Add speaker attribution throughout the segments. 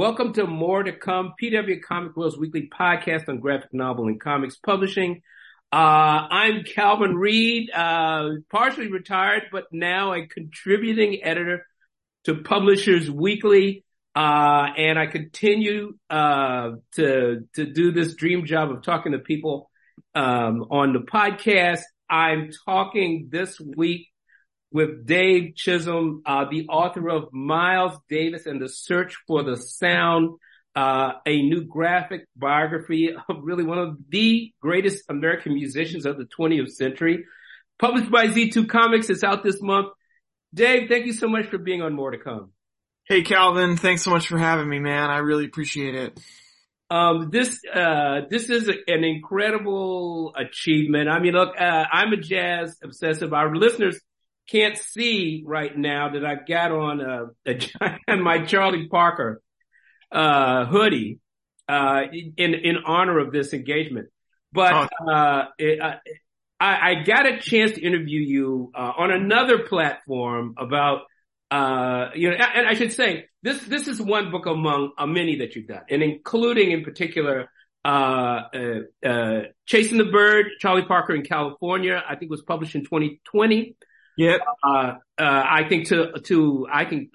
Speaker 1: Welcome to More to Come, PW Comic World's weekly podcast on graphic novel and comics publishing. Uh, I'm Calvin Reid, uh, partially retired, but now a contributing editor to Publishers Weekly. Uh, and I continue, uh, to, to do this dream job of talking to people, um, on the podcast. I'm talking this week with Dave Chisholm, uh, the author of Miles Davis and the Search for the Sound, uh, a new graphic biography of really one of the greatest American musicians of the 20th century. Published by Z2 Comics. It's out this month. Dave, thank you so much for being on More to Come.
Speaker 2: Hey Calvin, thanks so much for having me, man. I really appreciate it.
Speaker 1: Um, this, uh, this is an incredible achievement. I mean, look, uh, I'm a jazz obsessive. Our listeners can't see right now that I've got on a, a my Charlie Parker uh, hoodie uh, in in honor of this engagement. But uh, it, I, I, got a chance to interview you uh, on another platform about uh, you know, and I should say this this is one book among uh, many that you've done, and including in particular Chasing the Bird, Charlie Parker in California. I think was published in 2020.
Speaker 2: Yep.
Speaker 1: Uh, uh, I think to, to, I think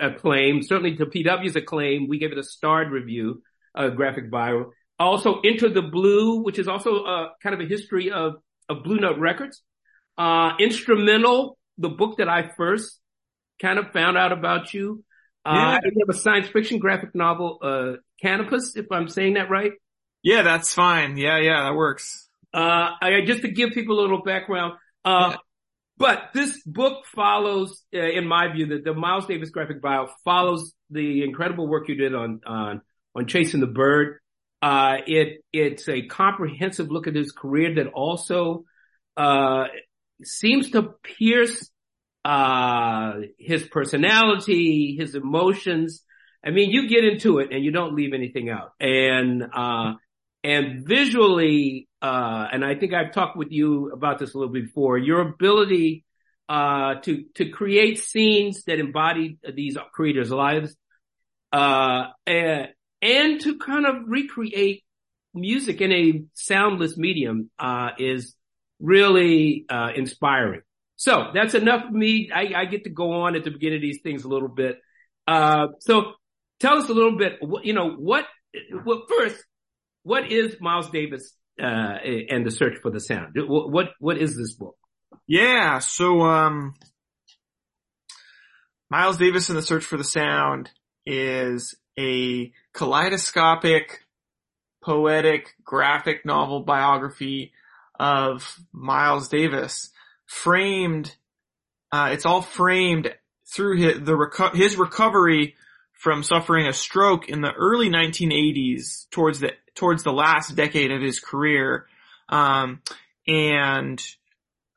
Speaker 1: acclaim, certainly to PW's acclaim, we gave it a starred review, a graphic bio. Also Into the Blue, which is also uh, kind of a history of, of Blue Note Records. Uh, Instrumental, the book that I first kind of found out about you. Uh, yeah. I have a science fiction graphic novel, uh, Canopus, if I'm saying that right.
Speaker 2: Yeah, that's fine. Yeah, yeah, that works.
Speaker 1: Uh, I, just to give people a little background, uh, yeah. But this book follows, uh, in my view, that the Miles Davis graphic bio follows the incredible work you did on, on, on Chasing the Bird. Uh, it, it's a comprehensive look at his career that also, uh, seems to pierce, uh, his personality, his emotions. I mean, you get into it and you don't leave anything out. And, uh, and visually, uh, and I think I've talked with you about this a little before, your ability, uh, to, to create scenes that embody these creators' lives, uh, and, and to kind of recreate music in a soundless medium, uh, is really, uh, inspiring. So that's enough of me. I, I, get to go on at the beginning of these things a little bit. Uh, so tell us a little bit, you know, what, well, first, what is Miles Davis uh, and the search for the sound? What what is this book?
Speaker 2: Yeah, so um, Miles Davis and the Search for the Sound is a kaleidoscopic, poetic, graphic novel biography of Miles Davis, framed. Uh, it's all framed through his, the reco- his recovery from suffering a stroke in the early 1980s towards the towards the last decade of his career. Um, and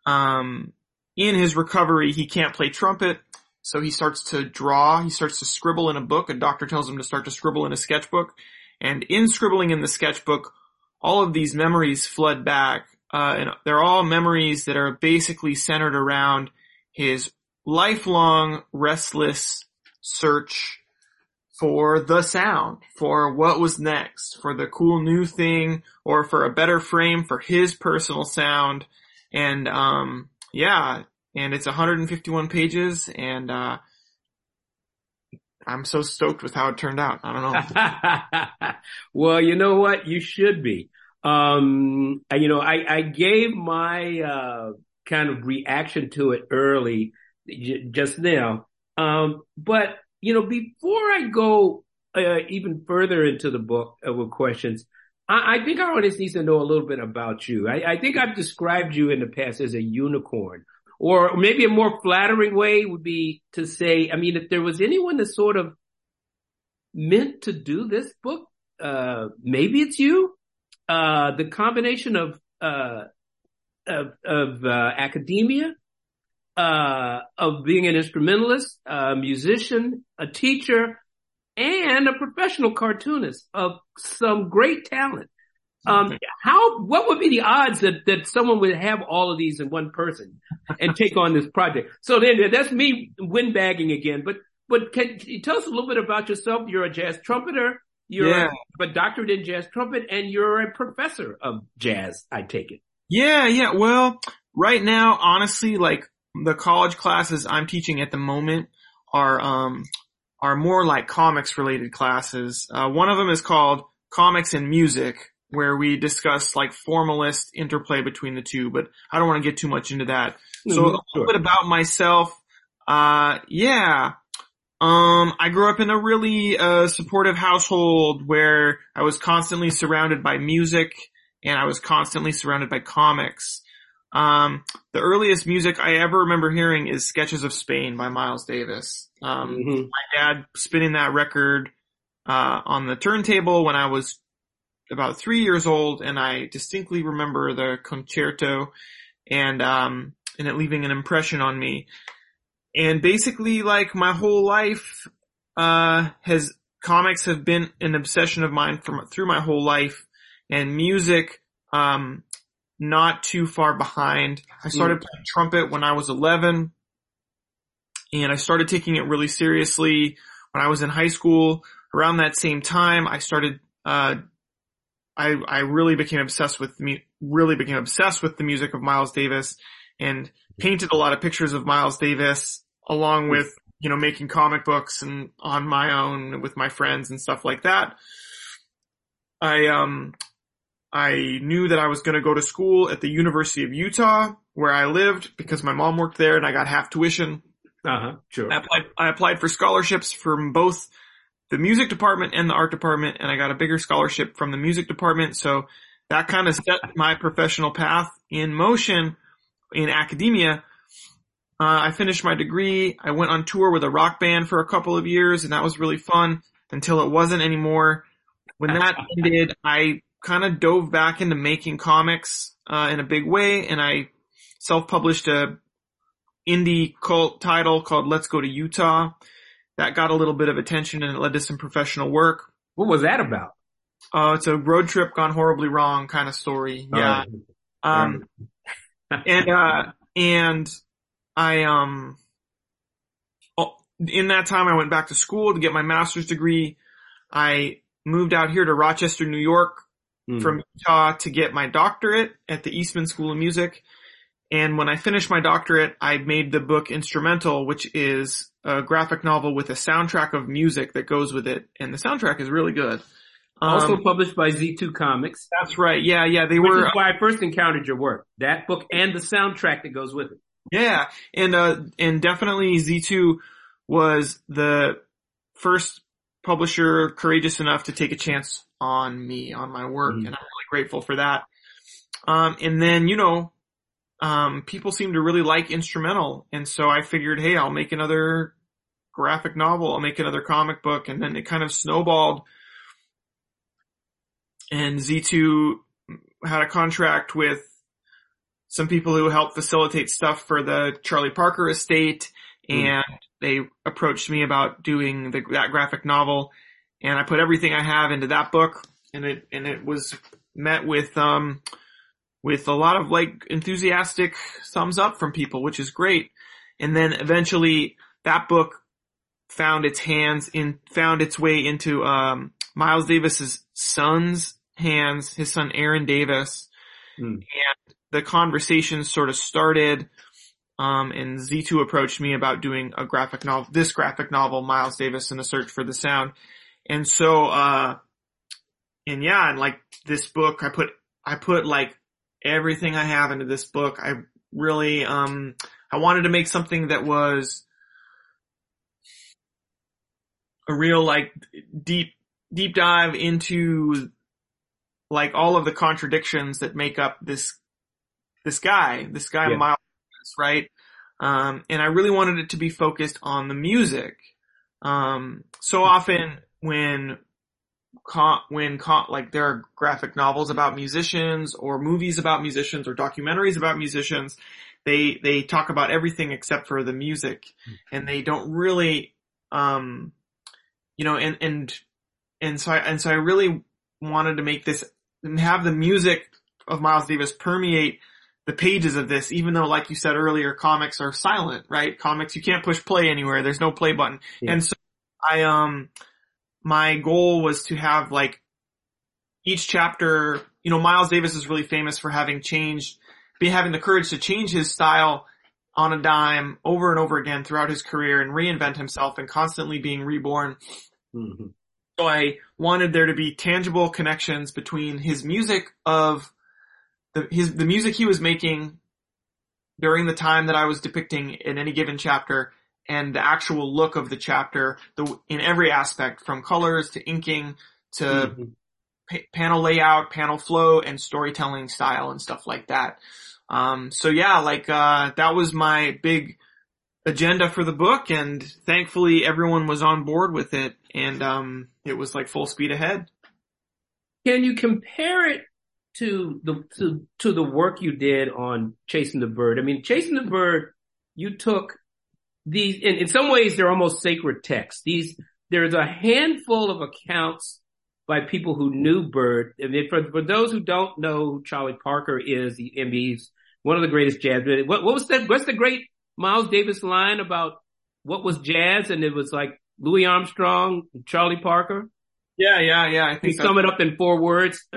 Speaker 2: um, in his recovery, he can't play trumpet, so he starts to draw. He starts to scribble in a book. A doctor tells him to start to scribble in a sketchbook. And in scribbling in the sketchbook, all of these memories flood back. Uh, and they're all memories that are basically centered around his lifelong restless search for the sound, for what was next, for the cool new thing, or for a better frame for his personal sound. And, um, yeah, and it's 151 pages and, uh, I'm so stoked with how it turned out. I don't
Speaker 1: know. well, you know what? You should be. Um, you know, I, I gave my, uh, kind of reaction to it early j- just now. Um, but you know, before I go uh, even further into the book uh, with questions, I, I, think our audience needs to know a little bit about you. I, I, think I've described you in the past as a unicorn, or maybe a more flattering way would be to say, I mean, if there was anyone that sort of meant to do this book, uh, maybe it's you. Uh, the combination of, uh, of, of uh, academia, uh, of being an instrumentalist, a musician, a teacher, and a professional cartoonist of some great talent. Um, how, what would be the odds that, that someone would have all of these in one person and take on this project? So then that's me windbagging again, but but can, can you tell us a little bit about yourself? You're a jazz trumpeter. You're
Speaker 2: Yeah.
Speaker 1: a, a doctorate in jazz trumpet, and you're a professor of jazz. I take it.
Speaker 2: Yeah, yeah. Well, right now, honestly, like the college classes I'm teaching at the moment are um are more like comics related classes. Uh, one of them is called Comics and Music, where we discuss like formalist interplay between the two. But I don't want to get too much into that. So a little
Speaker 1: sure.
Speaker 2: bit about myself. Uh, yeah. Um, I grew up in a really, uh, supportive household where I was constantly surrounded by music and I was constantly surrounded by comics. Um, the earliest music I ever remember hearing is Sketches of Spain by Miles Davis. Um,
Speaker 1: Mhm.
Speaker 2: my dad spinning that record, uh, on the turntable when I was about three years old and I distinctly remember the concerto and, um, and it leaving an impression on me. And basically like my whole life, uh, has, comics have been an obsession of mine from, through my whole life and music, um, not too far behind. I started playing trumpet when I was 11 and I started taking it really seriously when I was in high school. Around that same time, I started, uh, I, I really became obsessed with me, really became obsessed with the music of Miles Davis and painted a lot of pictures of Miles Davis along with, you know, making comic books and on my own with my friends and stuff like that. I, um, I knew that I was going to go to school at the University of Utah where I lived because my mom worked there and I got half tuition.
Speaker 1: Uh huh. Sure.
Speaker 2: I applied, I applied for scholarships from both the music department and the art department and I got a bigger scholarship from the music department. So that kind of set my professional path in motion in academia. Uh, I finished my degree. I went on tour with a rock band for a couple of years and that was really fun until it wasn't anymore. When that ended, I kind of dove back into making comics, uh, in a big way and I self-published a indie cult title called Let's Go to Utah. That got a little bit of attention and it led to some professional work.
Speaker 1: What was that about?
Speaker 2: Uh, it's a road trip gone horribly wrong kind of story. Yeah.
Speaker 1: Oh,
Speaker 2: Um, and, uh, and I, um, oh, in that time I went back to school to get my master's degree. I moved out here to Rochester, New York
Speaker 1: Hmm.
Speaker 2: from Utah to get my doctorate at the Eastman School of Music. And when I finished my doctorate, I made the book Instrumental, which is a graphic novel with a soundtrack of music that goes with it. And the soundtrack is really good. Um,
Speaker 1: also published by Z2 Comics,
Speaker 2: that's right. Yeah, yeah, they
Speaker 1: which
Speaker 2: were,
Speaker 1: is why I first encountered your work. That book and the soundtrack that goes with it.
Speaker 2: yeah. And, uh, and definitely Z2 was the first publisher courageous enough to take a chance on me, on my work.
Speaker 1: Mhm.
Speaker 2: And I'm really grateful for that. Um, and then, you know, um, people seem to really like instrumental. And so I figured, hey, I'll make another graphic novel. I'll make another comic book. And then it kind of snowballed. And Z2 had a contract with some people who helped facilitate stuff for the Charlie Parker estate.
Speaker 1: Hmm.
Speaker 2: And they approached me about doing the, that graphic novel. And I put everything I have into that book. And it, and it was met with, um, with a lot of like enthusiastic thumbs up from people, which is great. And then eventually that book found its hands in, found its way into, um, Miles Davis's son's hands, his son Erin Davis.
Speaker 1: Hmm.
Speaker 2: And the conversation sort of started, um, and Z2 approached me about doing a graphic novel, this graphic novel, Miles Davis and a search for the sound. And so, uh, and yeah, and like this book, I put, I put like everything I have into this book. I really, um, I wanted to make something that was a real like deep, deep dive into like all of the contradictions that make up this, this guy, this guy
Speaker 1: Yeah.
Speaker 2: Miles, right? Um, and I really wanted it to be focused on the music. Um, so often when when like there are graphic novels about musicians or movies about musicians or documentaries about musicians, they they talk about everything except for the music, and they don't really, um, you know, and and and so I and so I really wanted to make this and have the music of Miles Davis permeate the pages of this, even though like you said earlier, comics are silent, right? Comics, you can't push play anywhere. There's no play button.
Speaker 1: Yeah.
Speaker 2: And so I, um, my goal was to have like each chapter, you know, Miles Davis is really famous for having changed, be having the courage to change his style on a dime over and over again throughout his career and reinvent himself and constantly being reborn.
Speaker 1: hmm
Speaker 2: So I wanted there to be tangible connections between his music of the, his, the music he was making during the time that I was depicting in any given chapter and the actual look of the chapter the, in every aspect from colors to inking to
Speaker 1: Mhm.
Speaker 2: pa- panel layout, panel flow, and storytelling style and stuff like that. Um, so yeah, like, uh, that was my big agenda for the book and thankfully everyone was on board with it and, um, it was like full speed ahead.
Speaker 1: Can you compare it to the to to the work you did on Chasing the Bird? I mean, Chasing the Bird, you took these in, in some ways they're almost sacred texts. These there's a handful of accounts by people who knew Bird. I mean, for for those who don't know who Charlie Parker is, he, I mean, he's one of the greatest jazz. What, what was that? What's the great Miles Davis line about what was jazz? And it was like Louis Armstrong, Charlie Parker.
Speaker 2: Yeah, yeah, yeah. I think
Speaker 1: sum it up in four words.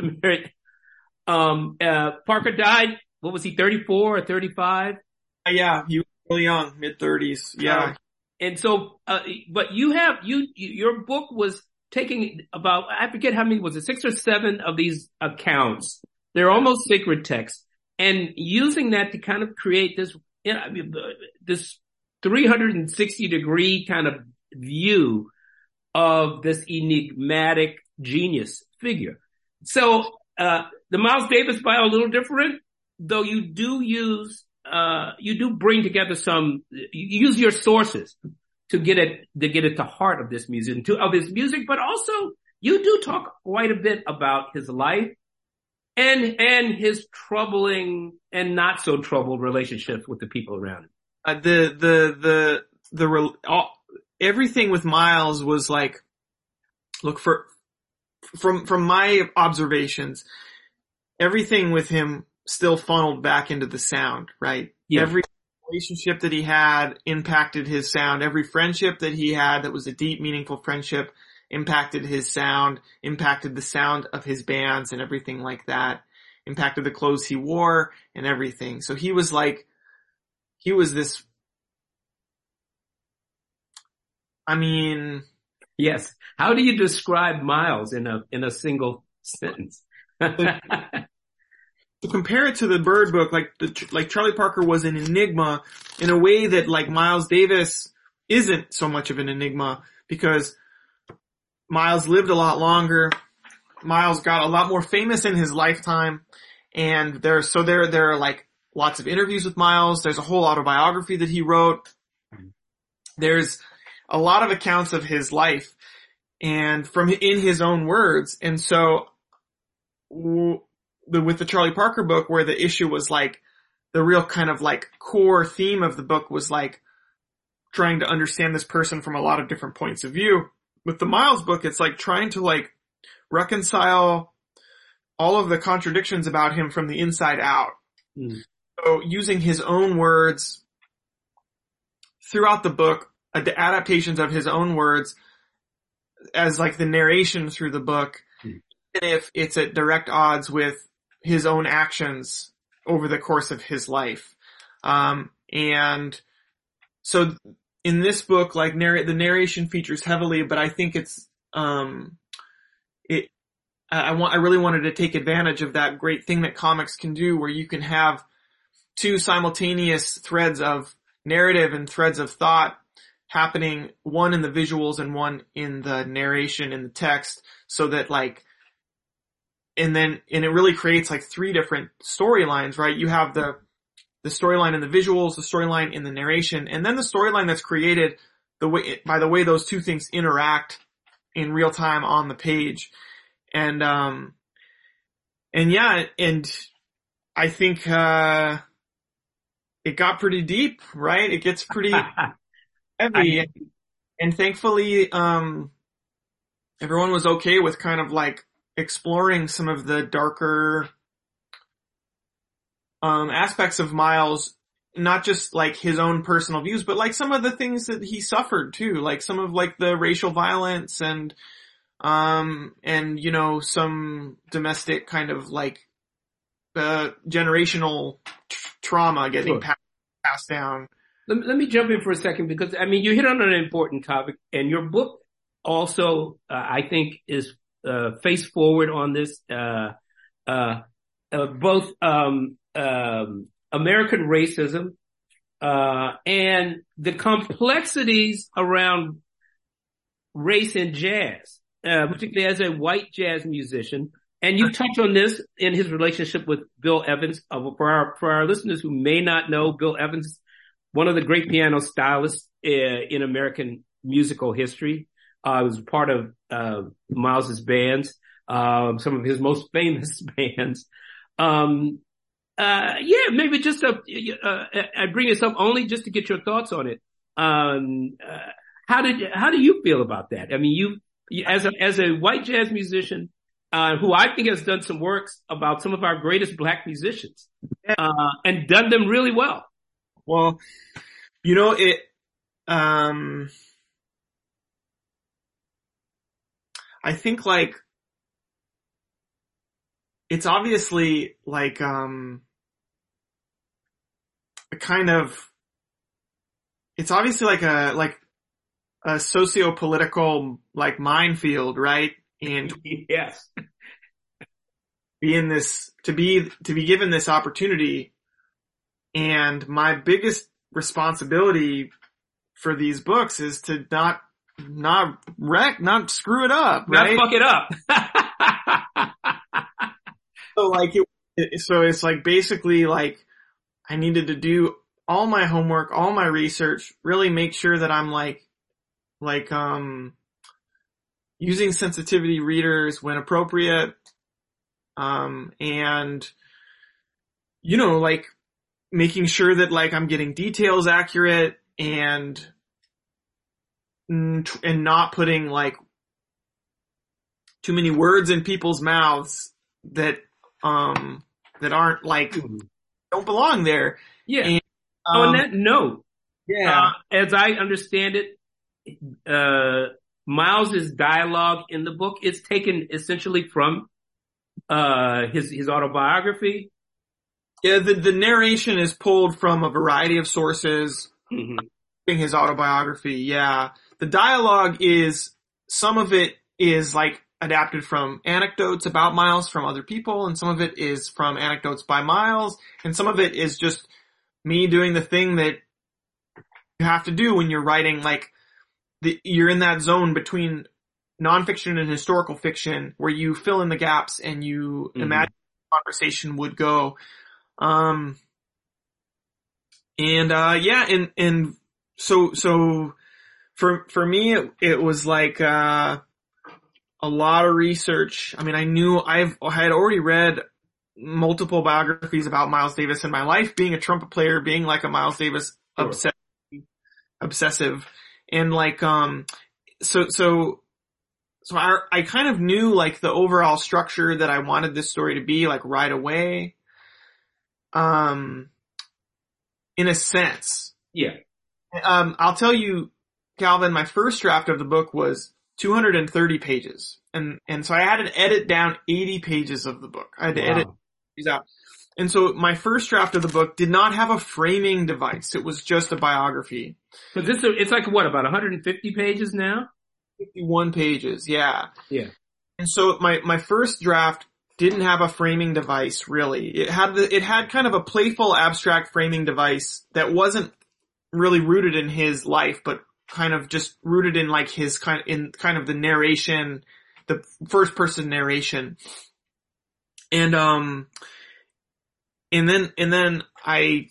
Speaker 1: um, uh, Parker died. What was he? 34 or 35?
Speaker 2: that, yeah, he was really young, mid thirties. Yeah.
Speaker 1: Um, and so, uh, but you have, you, you, your book was taking about, I forget how many, was it six or seven of these accounts? They're almost sacred texts and using that to kind of create this, you know, I mean, uh, this 360 degree kind of view of this enigmatic genius figure. So, uh, the Miles Davis bio a little different, though you do use, uh, you do bring together some, you use your sources to get it, to get it to heart of this music, to, of his music, but also you do talk quite a bit about his life and, and his troubling and not so troubled relationships with the people around him.
Speaker 2: Uh, the, the, the, the, all, everything with Miles was like, look for, from, from my observations, everything with him still funneled back into the sound, right?
Speaker 1: Yeah.
Speaker 2: Every relationship that he had impacted his sound. Every friendship that he had that was a deep, meaningful friendship impacted his sound, impacted the sound of his bands and everything like that, impacted the clothes he wore and everything. So he was like, he was this, I mean,
Speaker 1: Yes. How do you describe Miles in a, in a single sentence?
Speaker 2: to compare it to the Bird book, like the, like Charlie Parker was an enigma in a way that like Miles Davis isn't so much of an enigma because Miles lived a lot longer. Miles got a lot more famous in his lifetime and there, so there, there are like lots of interviews with Miles. There's a whole autobiography that he wrote. Mm-hmm. There's a lot of accounts of his life and from in his own words. And so w- the, with the Charlie Parker book where the issue was like the real kind of like core theme of the book was like trying to understand this person from a lot of different points of view. With the Miles book, it's like trying to like reconcile all of the contradictions about him from the inside out.
Speaker 1: Mm.
Speaker 2: So using his own words throughout the book, ad- adaptations of his own words as like the narration through the book,
Speaker 1: Hmm.
Speaker 2: even if it's at direct odds with his own actions over the course of his life. Um, and so in this book, like narr- the narration features heavily, but I think it's, um, it, I I want, I really wanted to take advantage of that great thing that comics can do where you can have two simultaneous threads of narrative and threads of thought happening, one in the visuals and one in the narration in the text, so that like, and then, and it really creates like three different storylines, right? You have the, the storyline in the visuals, the storyline in the narration, and then the storyline that's created the way, by the way those two things interact in real time on the page. And, um, and yeah, and I think, uh, it got pretty deep, right? It gets pretty heavy.
Speaker 1: I-
Speaker 2: and thankfully, um, everyone was okay with kind of like exploring some of the darker, um, aspects of Miles, not just like his own personal views, but like some of the things that he suffered too, like some of like the racial violence and, um, and you know, some domestic kind of like, uh, generational tr- trauma getting
Speaker 1: Sure.
Speaker 2: passed, passed down.
Speaker 1: Let, me- let me jump in for a second because I mean you hit on an important topic, and your book also uh, I think is uh, face forward on this. Uh, uh, uh, both um, um, American racism uh, and the complexities around race in jazz, uh, particularly as a white jazz musician. And you touch on this in his relationship with Bill Evans. Uh, for our for our listeners who may not know, Bill Evans, one of the great piano stylists uh, in American musical history, uh, was part of uh, Miles's bands, um, some of his most famous bands. Um, uh, yeah, maybe just a, uh, I bring this up only just to get your thoughts on it. Um, uh, how did, how do you feel about that? I mean, you, you as a, as a white jazz musician, uh, who I think has done some works about some of our greatest black musicians, uh, and done them really well.
Speaker 2: Well, you know, it, um, I think like, it's obviously like, um, a kind of, it's obviously like a, like a socio-political, like minefield, right? And
Speaker 1: Yes.
Speaker 2: be in this, to be, to be given this opportunity. And my biggest responsibility for these books is to not, not wreck, not screw it up,
Speaker 1: Not
Speaker 2: right?
Speaker 1: fuck it up.
Speaker 2: So like it, it, so it's like basically like I needed to do all my homework, all my research, really make sure that I'm like, like, um, using sensitivity readers when appropriate, um, and, you know, like making sure that like I'm getting details accurate and, mm, and not putting like too many words in people's mouths that, um, that aren't like, don't belong there.
Speaker 1: yeah.
Speaker 2: And,
Speaker 1: On
Speaker 2: Um,
Speaker 1: that note,
Speaker 2: yeah.
Speaker 1: uh, as I understand it, uh, Miles's dialogue in the book is taken essentially from, uh, his, his autobiography.
Speaker 2: Yeah, the, the narration is pulled from a variety of sources,
Speaker 1: Mhm.
Speaker 2: including his autobiography. Yeah. The dialogue is, some of it is like adapted from anecdotes about Miles from other people, and some of it is from anecdotes by Miles, and some of it is just me doing the thing that you have to do when you're writing, like, the, you're in that zone between nonfiction and historical fiction where you fill in the gaps and you
Speaker 1: Mhm.
Speaker 2: imagine the conversation would go. Um, and, uh, yeah, and, and so, so for, for me, it, it was like, uh, a lot of research. I mean, I knew I've, I had already read multiple biographies about Miles Davis in my life, being a trumpet player, being like a Miles Davis
Speaker 1: Sure.
Speaker 2: obsessive, obsessive, and like, um, so, so, so I, I kind of knew like the overall structure that I wanted this story to be like right away. Um, in a sense,
Speaker 1: Yeah.
Speaker 2: um, I'll tell you, Calvin, my first draft of the book was 230 pages. And, and so I had to edit down 80 pages of the book. I had to edit these out. And so my first draft of the book did not have a framing device. It was just a biography.
Speaker 1: So this, it's like what, about 150 pages now?
Speaker 2: 51 pages, yeah.
Speaker 1: Yeah.
Speaker 2: And so my, my first draft didn't have a framing device really. It had the, it had kind of a playful abstract framing device that wasn't really rooted in his life, but kind of just rooted in like his kind in kind of the narration, the first person narration. And um and then and then I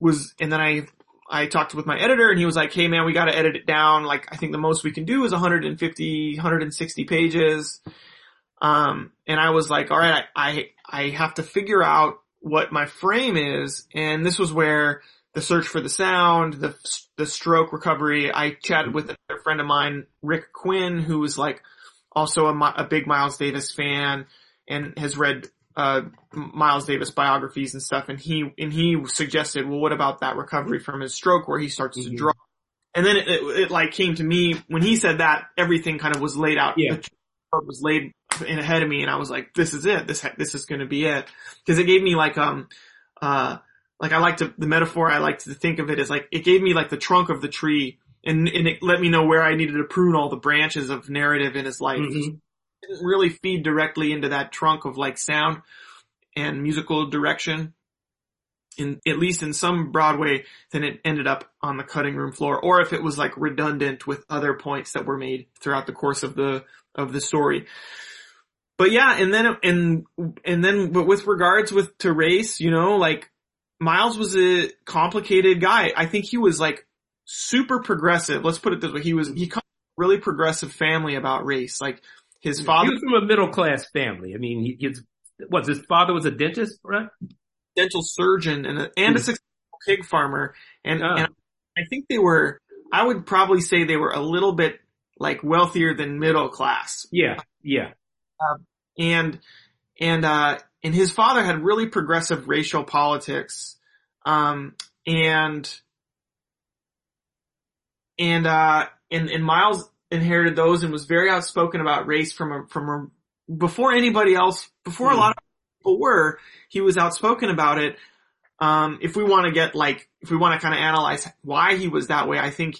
Speaker 2: was and then I I talked with my editor and he was like, "Hey man, we got to edit it down. Like I think the most we can do is 150 160 pages." Um and I was like, "All right, I I, I have to figure out what my frame is." And this was where the search for the sound, the the stroke recovery. I chatted with a friend of mine, Rick Quinn, who was like also a, a big Miles Davis fan and has read uh, Miles Davis biographies and stuff, and he and he suggested, well, what about that recovery from his stroke where he starts mm-hmm. to draw? And then it, it, it, like came to me when he said that everything kind of was laid out.
Speaker 1: Yeah.
Speaker 2: Was laid in ahead of me, and I was like, this is it. This this is going to be it because it gave me like um uh like I like to the metaphor I like to think of it as like it gave me like the trunk of the tree and and it let me know where I needed to prune all the branches of narrative in his life. Mm-hmm. didn't really feed directly into that trunk of like sound and musical direction. In, at least in some Broadway, then it ended up on the cutting room floor, or if it was like redundant with other points that were made throughout the course of the, of the story. But yeah, and then, and, and then, but with regards with, to race, you know, like, Miles was a complicated guy. I think he was like super progressive. Let's put it this way. He was, he come really progressive family about race. Like his father.
Speaker 1: He was from a middle class family. I mean, he, his, what, his father was a dentist, right?
Speaker 2: Dental surgeon and a, and a hmm. successful pig farmer. And, oh. and I think they were, I would probably say they were a little bit like wealthier than middle class.
Speaker 1: Yeah. Yeah.
Speaker 2: Uh, and, and, uh, and his father had really progressive racial politics. Um, and and uh, and and Miles inherited those and was very outspoken about race from a from a before anybody else before mm. a lot of people were. He was outspoken about it. Um, if we want to get like if we want to kind of analyze why he was that way, I think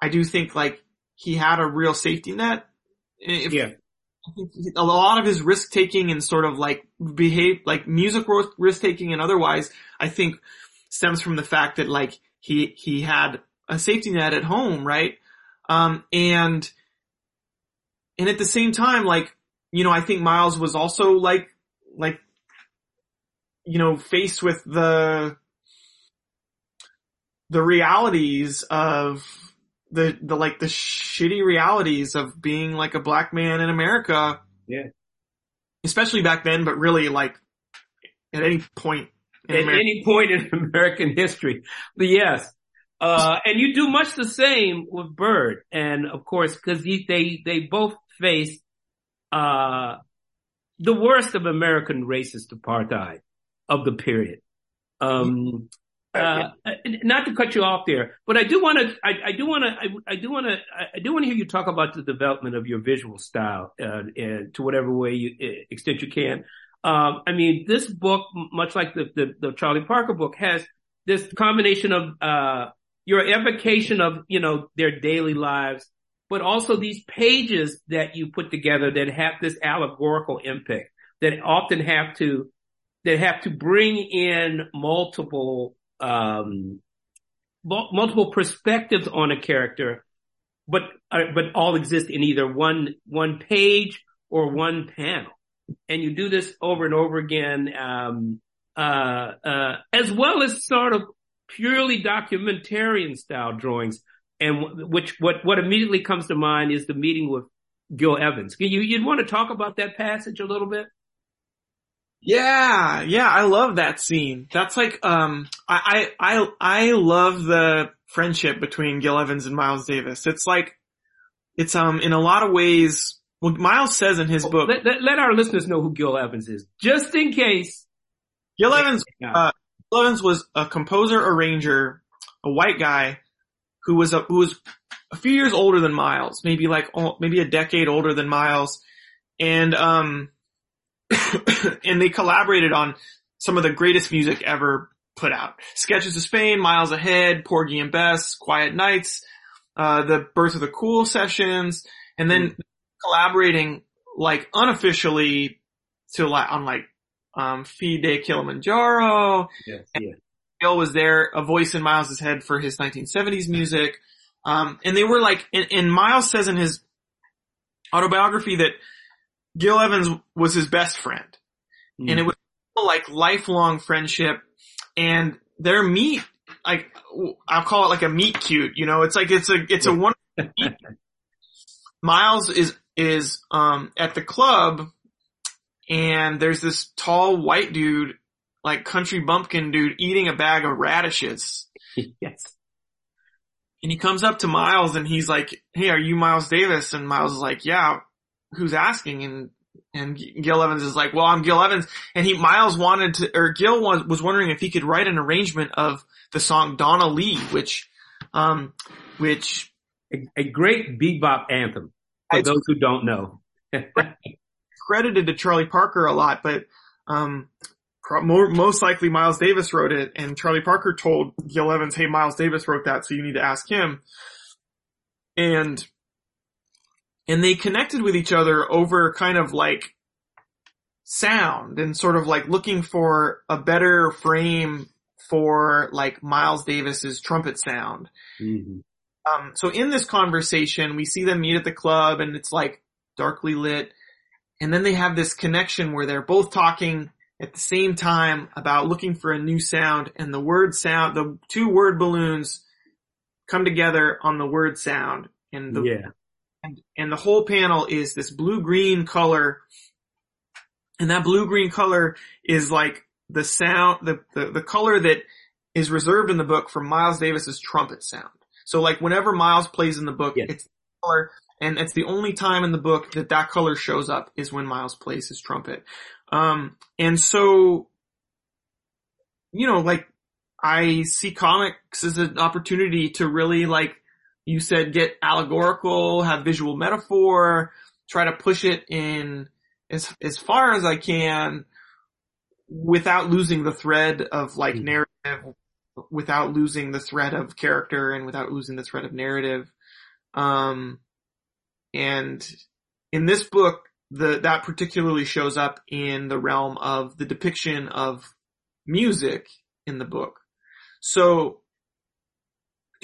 Speaker 2: I do think like he had a real safety net.
Speaker 1: If, yeah.
Speaker 2: a lot of his risk taking and sort of like behave, like music risk taking and otherwise, I think stems from the fact that like he, he had a safety net at home, right? Um, and, and at the same time, like, you know, I think Miles was also like, like, you know, faced with the, the realities of the, the, like the shitty realities of being like a black man in America.
Speaker 1: Yeah.
Speaker 2: Especially back then, but really like at any point
Speaker 1: at any point in American history. But yes, uh, and you do much the same with Bird. And of course, cause they, they both face, uh, the worst of American racist apartheid of the period. Um, uh, not to cut you off there, but I do want to, I, I, do want to, I, I, do want to, I do want to hear you talk about the development of your visual style, uh, and to whatever way you, uh, extent you can. Um, I mean, this book, much like the, the, the Charlie Parker book, has this combination of, uh, your evocation of, you know, their daily lives, but also these pages that you put together that have this allegorical impact that often have to, that have to bring in multiple, um, multiple perspectives on a character, but, uh, but all exist in either one, one page or one panel. And you do this over and over again, um, uh, uh, as well as sort of purely documentarian style drawings. And which, what, what immediately comes to mind is the meeting with Gil Evans. You, you'd want to talk about that passage a little bit?
Speaker 2: Yeah, yeah, I love that scene. That's like, um, I, I, I I love the friendship between Gil Evans and Miles Davis. It's like, it's, um, in a lot of ways, what Miles says in his book.
Speaker 1: Let, let, let our listeners know who Gil Evans is, just in case.
Speaker 2: Gil Evans, uh, Evans was a composer arranger, a white guy who was a, who was a few years older than Miles, maybe like, oh, maybe a decade older than Miles. And, um, and they collaborated on some of the greatest music ever put out. Sketches of Spain, Miles Ahead, Porgy and Bess, Quiet Nights, uh, the Birth of the Cool sessions, and then mm. collaborating like unofficially to like on like um, Filles de Kilimanjaro.
Speaker 1: Yes, yeah.
Speaker 2: Gil was there, a voice in Miles's head for his 1970s music. Um, and they were like, and, and Miles says in his autobiography that Gil Evans was his best friend. Mm. And it was like lifelong friendship and their meet, like, I'll call it like a meet cute, you know, it's like, it's a, it's a one. Miles is, is, um, at the club and there's this tall white dude, like country bumpkin dude eating a bag of radishes.
Speaker 1: yes.
Speaker 2: And he comes up to Miles and he's like, Hey, are you Miles Davis? And Miles is like, yeah, who's asking? And And Gil Evans is like, well, I'm Gil Evans. And he, Miles wanted to, or Gil was, was wondering if he could write an arrangement of the song Donna Lee, which, um, which.
Speaker 1: A, a great bebop anthem for those who don't know.
Speaker 2: credited to Charlie Parker a lot, but, um, more, most likely Miles Davis wrote it and Charlie Parker told Gil Evans, hey, Miles Davis wrote that, so you need to ask him. And, and they connected with each other over kind of like sound and sort of like looking for a better frame for like Miles Davis's trumpet sound. Mm-hmm. Um, so in this conversation, we see them meet at the club and it's like darkly lit. And then they have this connection where they're both talking at the same time about looking for a new sound and the word sound, the two word balloons come together on the word sound and the,
Speaker 1: yeah.
Speaker 2: And, and the whole panel is this blue green color and that blue green color is like the sound, the, the, the color that is reserved in the book for Miles Davis's trumpet sound. So like whenever Miles plays in the book, yes. it's color and it's the only time in the book that that color shows up is when Miles plays his trumpet. Um, and so, you know, like I see comics as an opportunity to really like you said, get allegorical, have visual metaphor, try to push it in as, as far as I can without losing the thread of like mm-hmm. narrative, without losing the thread of character and without losing the thread of narrative. Um, and in this book, the, that particularly shows up in the realm of the depiction of music in the book. So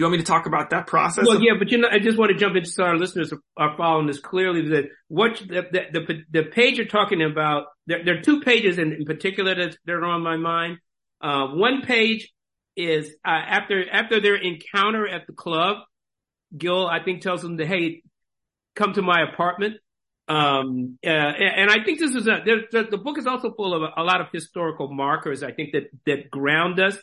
Speaker 2: you want me to talk about that process?
Speaker 1: Well, yeah, but you know, I just want to jump into so our listeners are following this clearly that what the, the, the, the page you're talking about, there, there, are two pages in, in particular that, that are on my mind. Uh, one page is, uh, after, after their encounter at the club, Gil, I think tells them that, hey, come to my apartment. Um, uh, and, and, I think this is a, the, the book is also full of a, a lot of historical markers, I think that, that ground us.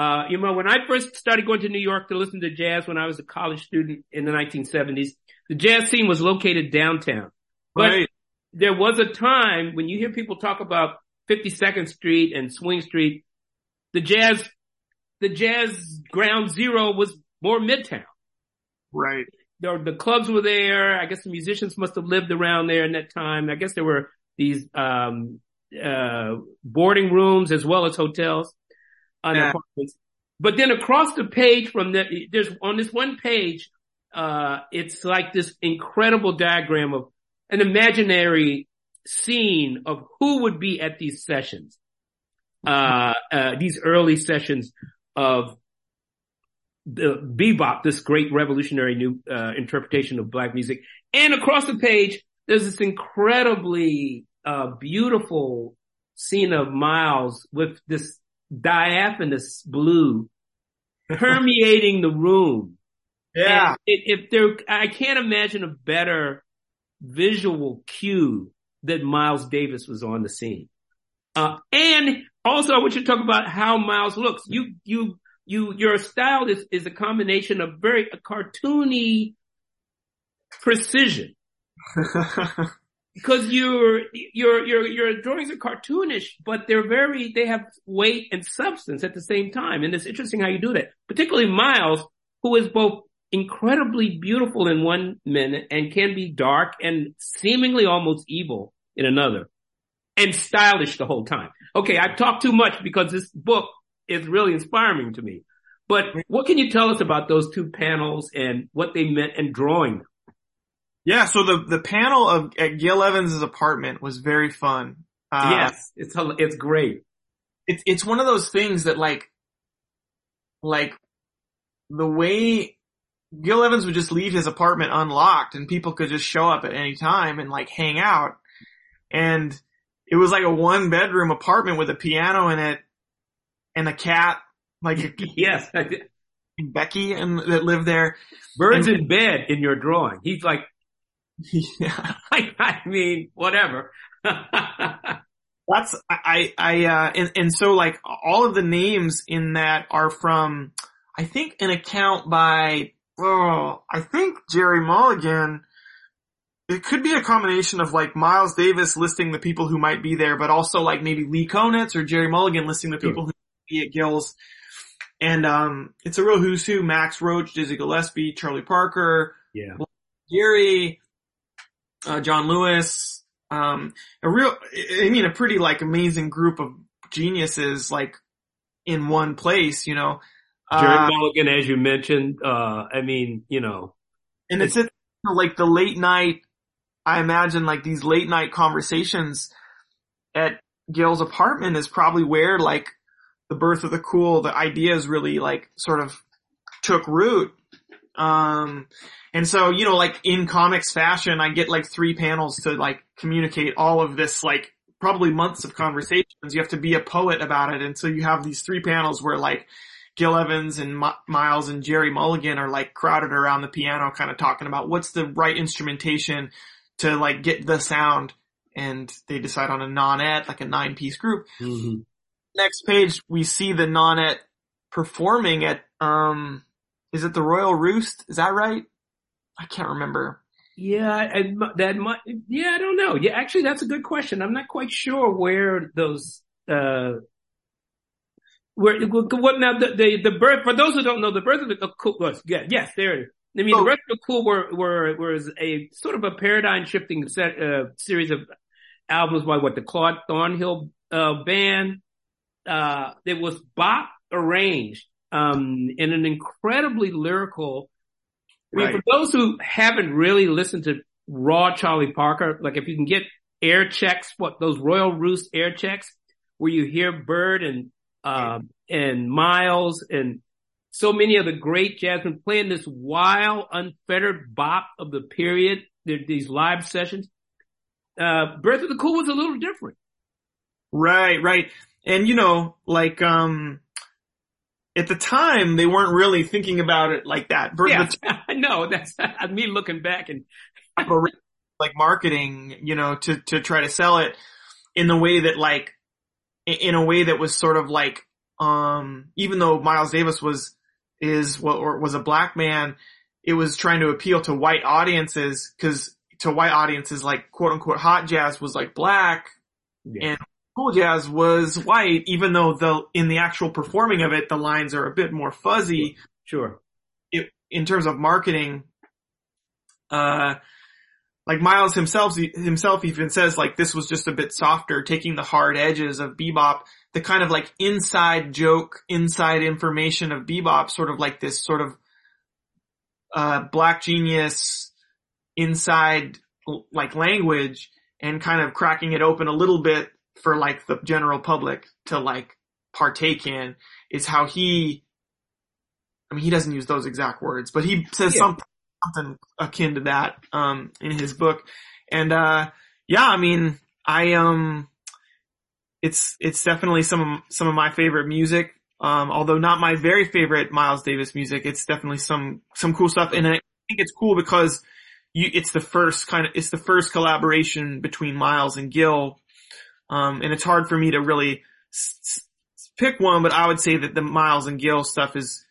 Speaker 1: Uh, you know, when I first started going to New York to listen to jazz when I was a college student in the 1970s, the jazz scene was located downtown. But right. there was a time when you hear people talk about 52nd Street and Swing Street, the jazz, the jazz ground zero was more midtown.
Speaker 2: Right.
Speaker 1: The, the clubs were there. I guess the musicians must have lived around there in that time. I guess there were these, um, uh, boarding rooms as well as hotels on yeah. apartments. But then across the page from the, there's on this one page, uh, it's like this incredible diagram of an imaginary scene of who would be at these sessions, uh, uh, these early sessions of the bebop, this great revolutionary new uh, interpretation of black music. And across the page, there's this incredibly uh, beautiful scene of Miles with this diaphanous blue permeating the room.
Speaker 2: Yeah.
Speaker 1: if there, I can't imagine a better visual cue that Miles Davis was on the scene. Uh, and also I want you to talk about how Miles looks. You, you, you, your style is, is a combination of very a cartoony precision. because your your your your drawings are cartoonish, but they're very they have weight and substance at the same time, and it's interesting how you do that. Particularly Miles, who is both incredibly beautiful in one minute and can be dark and seemingly almost evil in another, and stylish the whole time. Okay, I've talked too much because this book is really inspiring to me. But what can you tell us about those two panels and what they meant and drawing them?
Speaker 2: Yeah, so the the panel of at Gil Evans's apartment was very fun.
Speaker 1: Uh, yes, it's it's great.
Speaker 2: It's it's one of those things that like like the way Gil Evans would just leave his apartment unlocked and people could just show up at any time and like hang out. And it was like a one bedroom apartment with a piano in it and a cat. Like
Speaker 1: yes,
Speaker 2: Becky and that lived there.
Speaker 1: Birds and, in bed in your drawing. He's like
Speaker 2: Yeah.
Speaker 1: I, I mean, whatever.
Speaker 2: That's, I, I, uh, and, and so like all of the names in that are from, I think an account by, oh, I think Gerry Mulligan it could be a combination of like Miles Davis listing the people who might be there, but also like maybe Lee Konitz or Gerry Mulligan listing the people who might be at Gil's. And um, it's a real who's who: Max Roach, Dizzy Gillespie, Charlie Parker,
Speaker 1: Yeah.
Speaker 2: Gary, uh, John Lewis, um, a real, I mean, a pretty like amazing group of geniuses like in one place, you know.
Speaker 1: Gerry
Speaker 2: Uh,
Speaker 1: Mulligan, as you mentioned, uh, I mean, you know,
Speaker 2: and it's, at, like the late night, I imagine like these late night conversations at Gil's apartment is probably where like the birth of the cool, the ideas really like sort of took root. Um, and so, you know, like in comics fashion, I get like three panels to like communicate all of this, like probably months of conversations. You have to be a poet about it. And so you have these three panels where like Gil Evans and Mi- Miles and Gerry Mulligan are like crowded around the piano kind of talking about what's the right instrumentation to like get the sound. And they decide on a nonette, like a nine piece group
Speaker 1: mhm.
Speaker 2: next page we see the nonette performing at um is it the Royal Roost? Is that right? I can't remember.
Speaker 1: yeah, and that might, yeah, I don't know. Yeah, actually, that's a good question. I'm not quite sure where those, uh, where, what now, the, the, the birth, for those who don't know, the birth of the cool, was, yeah, yes, there it is. I mean,
Speaker 2: Oh.
Speaker 1: the birth of the cool were, were, was a sort of a paradigm shifting set, uh, series of albums by what the Claude Thornhill, uh, band. Uh, it was bop arranged, um, in an incredibly lyrical, I mean, for those who haven't really listened to raw Charlie Parker, like if you can get air checks, what those Royal Roost air checks, where you hear Bird and um and Miles and so many of the great jazzmen playing this wild, unfettered bop of the period, these live sessions. Uh, Birth of the Cool was a little different.
Speaker 2: Right, right. And you know, like um at the time they weren't really thinking about it like that. Ver-
Speaker 1: Yeah,
Speaker 2: the
Speaker 1: I know. That's me looking back and
Speaker 2: like marketing, you know, to to try to sell it in the way that like in a way that was sort of like um even though Miles Davis was is what or was a black man, it was trying to appeal to white audiences because to white audiences like quote unquote hot jazz was like black
Speaker 1: yeah,
Speaker 2: and cool jazz was white, even though the in the actual performing of it the lines are a bit more fuzzy
Speaker 1: sure.
Speaker 2: it, in terms of marketing, uh, like Miles himself, himself even says like this was just a bit softer, taking the hard edges of bebop, the kind of like inside joke, inside information of bebop, sort of like this sort of, uh, black genius inside like language and kind of cracking it open a little bit for like the general public to like partake in is how he I mean, he doesn't use those exact words, but he says
Speaker 1: Yeah.
Speaker 2: something, something akin to that, um, in his book. And, uh, yeah, I mean, I, um, it's, it's definitely some of, some of my favorite music. Um, although not my very favorite Miles Davis music, it's definitely some, some cool stuff. And I think it's cool because you, it's the first kind of, it's the first collaboration between Miles and Gil. Um, and it's hard for me to really s- s- pick one, but I would say that the Miles and Gil stuff is,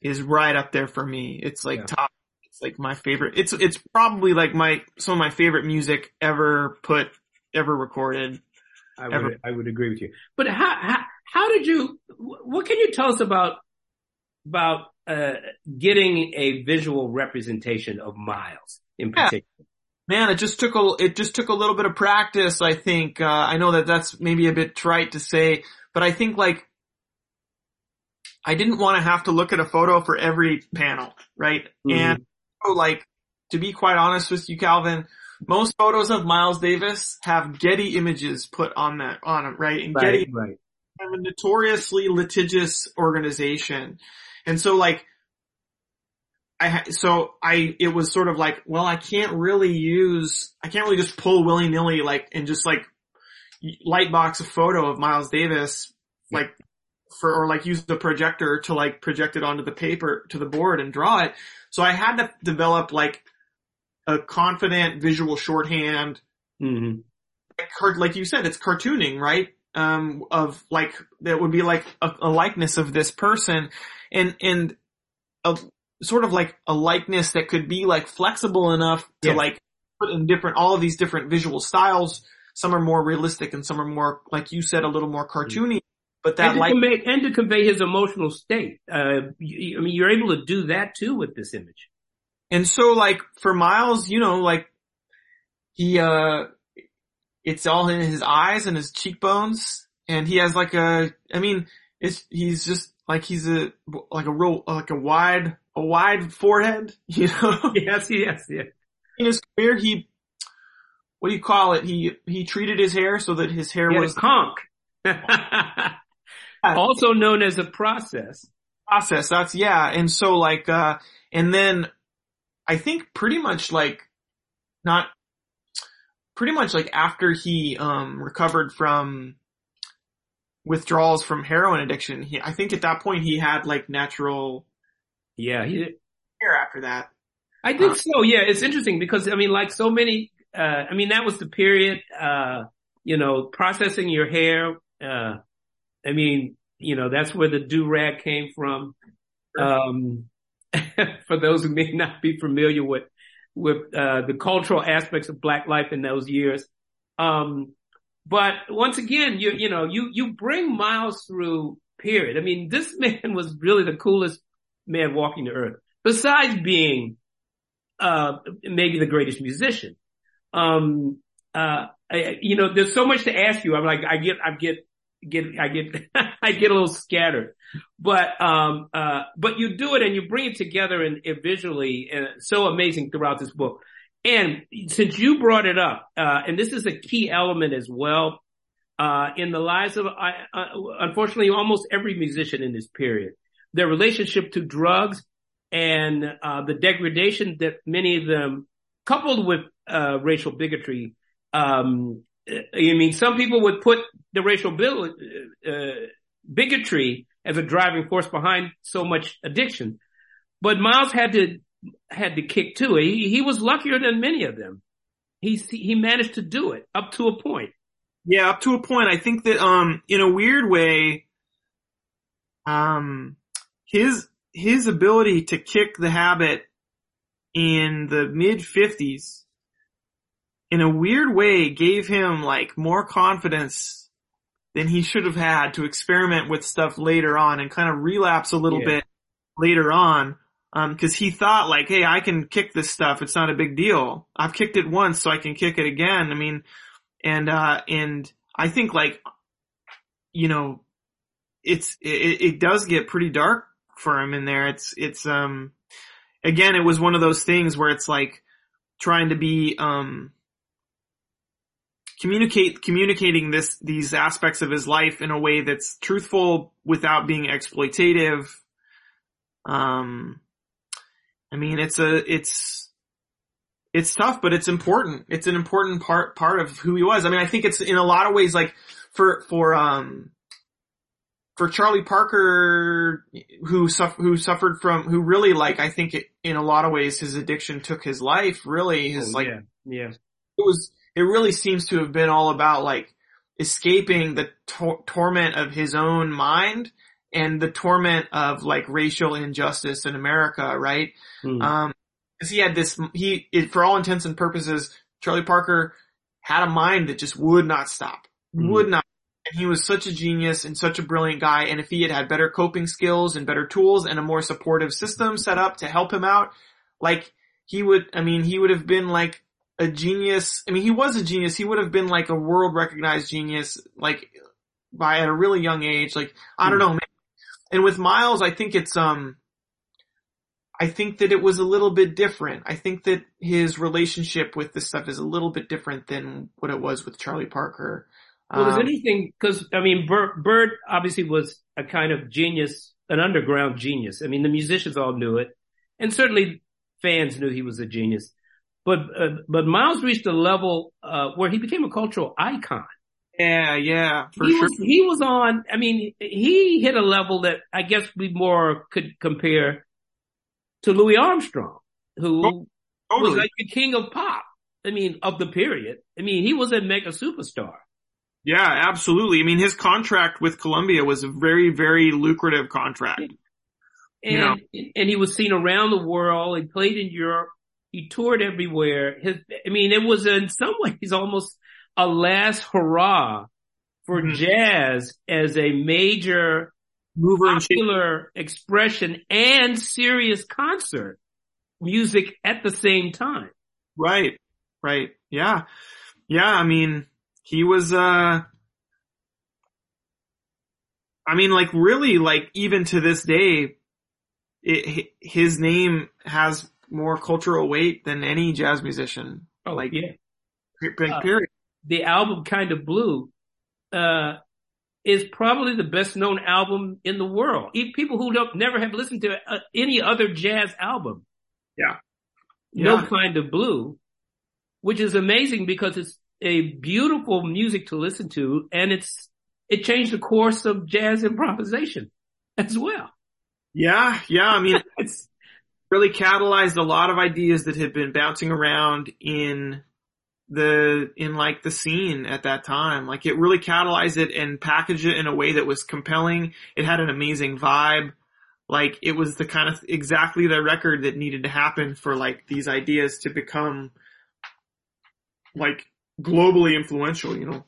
Speaker 2: is right up there for me. It's like
Speaker 1: Yeah.
Speaker 2: top. It's like my favorite. It's it's probably like my some of my favorite music ever put ever recorded.
Speaker 1: I
Speaker 2: Ever-
Speaker 1: would, I would agree with you. But how, how, how did you, what can you tell us about, about, uh, getting a visual representation of Miles in
Speaker 2: Yeah. Man, it just took a it just took a little bit of practice. I think. Uh, I know that that's maybe a bit trite to say, but I think like I didn't want to have to look at a photo for every panel, right?
Speaker 1: Mhm.
Speaker 2: And so, like to be quite honest with you, Calvin, most photos of Miles Davis have Getty images put on that on them, right? And
Speaker 1: Right,
Speaker 2: Getty
Speaker 1: right.
Speaker 2: a notoriously litigious organization. And so like, I, ha- so I, it was sort of like, well, I can't really use, I can't really just pull willy nilly like, and just like light box a photo of Miles Davis, like for, or like use the projector to like project it onto the paper, to the board and draw it. So I had to develop like a confident visual shorthand
Speaker 1: hmm
Speaker 2: like, like you said, it's cartooning, right? Um, of like, that would be like a, a likeness of this person and, and a sort of like a likeness that could be like flexible enough to
Speaker 1: Yeah.
Speaker 2: like put in different, all of these different visual styles. Some are more realistic and some are more, like you said, a little more cartoony. But that
Speaker 1: and
Speaker 2: like,
Speaker 1: convey, and to convey his emotional state. Uh, you, I mean, you're able to do that too with this image.
Speaker 2: and so like for Miles, you know, like he, uh, it's all in his eyes and his cheekbones and he has like a, I mean, it's, he's just like he's a, like a real, like a wide, a wide forehead, you know?
Speaker 1: Yes, yes, yes.
Speaker 2: in his career, he, what do you call it? He, he treated his hair so that his hair was
Speaker 1: conk. also known as a process.
Speaker 2: process. That's, yeah. And so like, uh, and then I think pretty much like, not, pretty much like after he, um, recovered from withdrawals from heroin addiction, he, I think at that point he had like natural
Speaker 1: Yeah, he,
Speaker 2: hair after that.
Speaker 1: I think so. Yeah, it's interesting because I mean, like so many. Uh, I mean, that was the period. Uh, you know, processing your hair. Uh, I mean, you know, that's where the do rag came from. Um, for those who may not be familiar with with uh, the cultural aspects of Black life in those years. Um, but once again, you you know, you you bring Miles through. Period. I mean, this man was really the coolest man walking the earth. Besides being uh, maybe the greatest musician. Um, uh, I, you know, there's so much to ask you. I'm like, I get, I get, get, I get, I get a little scattered, but, um, uh, but you do it and you bring it together and, and visually and so amazing throughout this book. And since you brought it up, uh, and this is a key element as well, uh, in the lives of, uh, unfortunately, almost every musician in this period, their relationship to drugs and uh, the degradation that many of them, coupled with uh, racial bigotry, um, I mean, some people would put the racial bill, uh, bigotry as a driving force behind so much addiction, but Miles had to had to kick too. He he was luckier than many of them. He he managed to do it up to a point.
Speaker 2: Yeah, up to a point. I think that, um, in a weird way, um, his, his ability to kick the habit in the mid fifties in a weird way gave him like more confidence than he should have had to experiment with stuff later on and kind of relapse a little
Speaker 1: Yeah.
Speaker 2: bit later on. Um, cause he thought like, hey, I can kick this stuff. It's not a big deal. I've kicked it once, so I can kick it again. I mean, and, uh, and I think like, you know, it's, it, it does get pretty dark for him in there. It's, it's, um, again, it was one of those things where it's like trying to be, um, communicate, communicating this, these aspects of his life in a way that's truthful without being exploitative. Um, I mean, it's a, it's, it's tough, but it's important. It's an important part, part of who he was. I mean, I think it's in a lot of ways like for, for, um, for Charlie Parker, who suff- who suffered from, who really like, I think it, in a lot of ways his addiction took his life, really, his
Speaker 1: Oh,
Speaker 2: like,
Speaker 1: yeah, yeah.
Speaker 2: it was, it really seems to have been all about like escaping the tor- torment of his own mind and the torment of like racial injustice in America, right?
Speaker 1: Hmm.
Speaker 2: Um, cause he had this, he, it, for all intents and purposes, Charlie Parker had a mind that just would not stop.
Speaker 1: Mhm.
Speaker 2: Would not. And he was such a genius and such a brilliant guy. And if he had had better coping skills and better tools and a more supportive system set up to help him out, like he would, I mean, he would have been like a genius. I mean, he was a genius. He would have been like a world recognized genius, like by at a really young age. Like, I don't
Speaker 1: Hmm.
Speaker 2: know, man. And with Miles, I think it's, um, I think that it was a little bit different. I think that his relationship with this stuff is a little bit different than what it was with Charlie Parker.
Speaker 1: Well, there's
Speaker 2: Um,
Speaker 1: anything because I mean, Bird, Bird obviously was a kind of genius, an underground genius. I mean, the musicians all knew it, and certainly fans knew he was a genius. But uh, but Miles reached a level uh, where he became a cultural icon.
Speaker 2: yeah, yeah, for
Speaker 1: he
Speaker 2: sure.
Speaker 1: was he was on. I mean, he hit a level that I guess we more could compare to Louis Armstrong, who was
Speaker 2: totally.
Speaker 1: like the king of pop. I mean, of the period. I mean, he was a mega superstar.
Speaker 2: Yeah, absolutely. I mean, his contract with Columbia was a very, very lucrative contract.
Speaker 1: and
Speaker 2: Yeah.
Speaker 1: and he was seen around the world. He played in Europe. He toured everywhere. His, I mean, it was in some ways almost a last hurrah for mm-hmm. jazz as a major mover popular expression and serious concert music at the same time.
Speaker 2: Right. Right. Yeah. Yeah. I mean, he was, uh, I mean, like really, like even to this day, it, his name has more cultural weight than any jazz musician.
Speaker 1: Oh,
Speaker 2: like,
Speaker 1: yeah.
Speaker 2: Period. Uh,
Speaker 1: the album Kind of Blue, uh, is probably the best known album in the world. Even people who don't never have listened to uh, any other jazz album.
Speaker 2: Yeah.
Speaker 1: yeah. No Kind of Blue, which is amazing because it's a beautiful music to listen to and it's, it changed the course of jazz improvisation as well.
Speaker 2: Yeah. Yeah. I mean, it's really catalyzed a lot of ideas that had been bouncing around in the in like the scene at that time. Like it really catalyzed it and packaged it in a way that was compelling. It had an amazing vibe. Like it was the kind of exactly the record that needed to happen for like these ideas to become like globally influential, you know.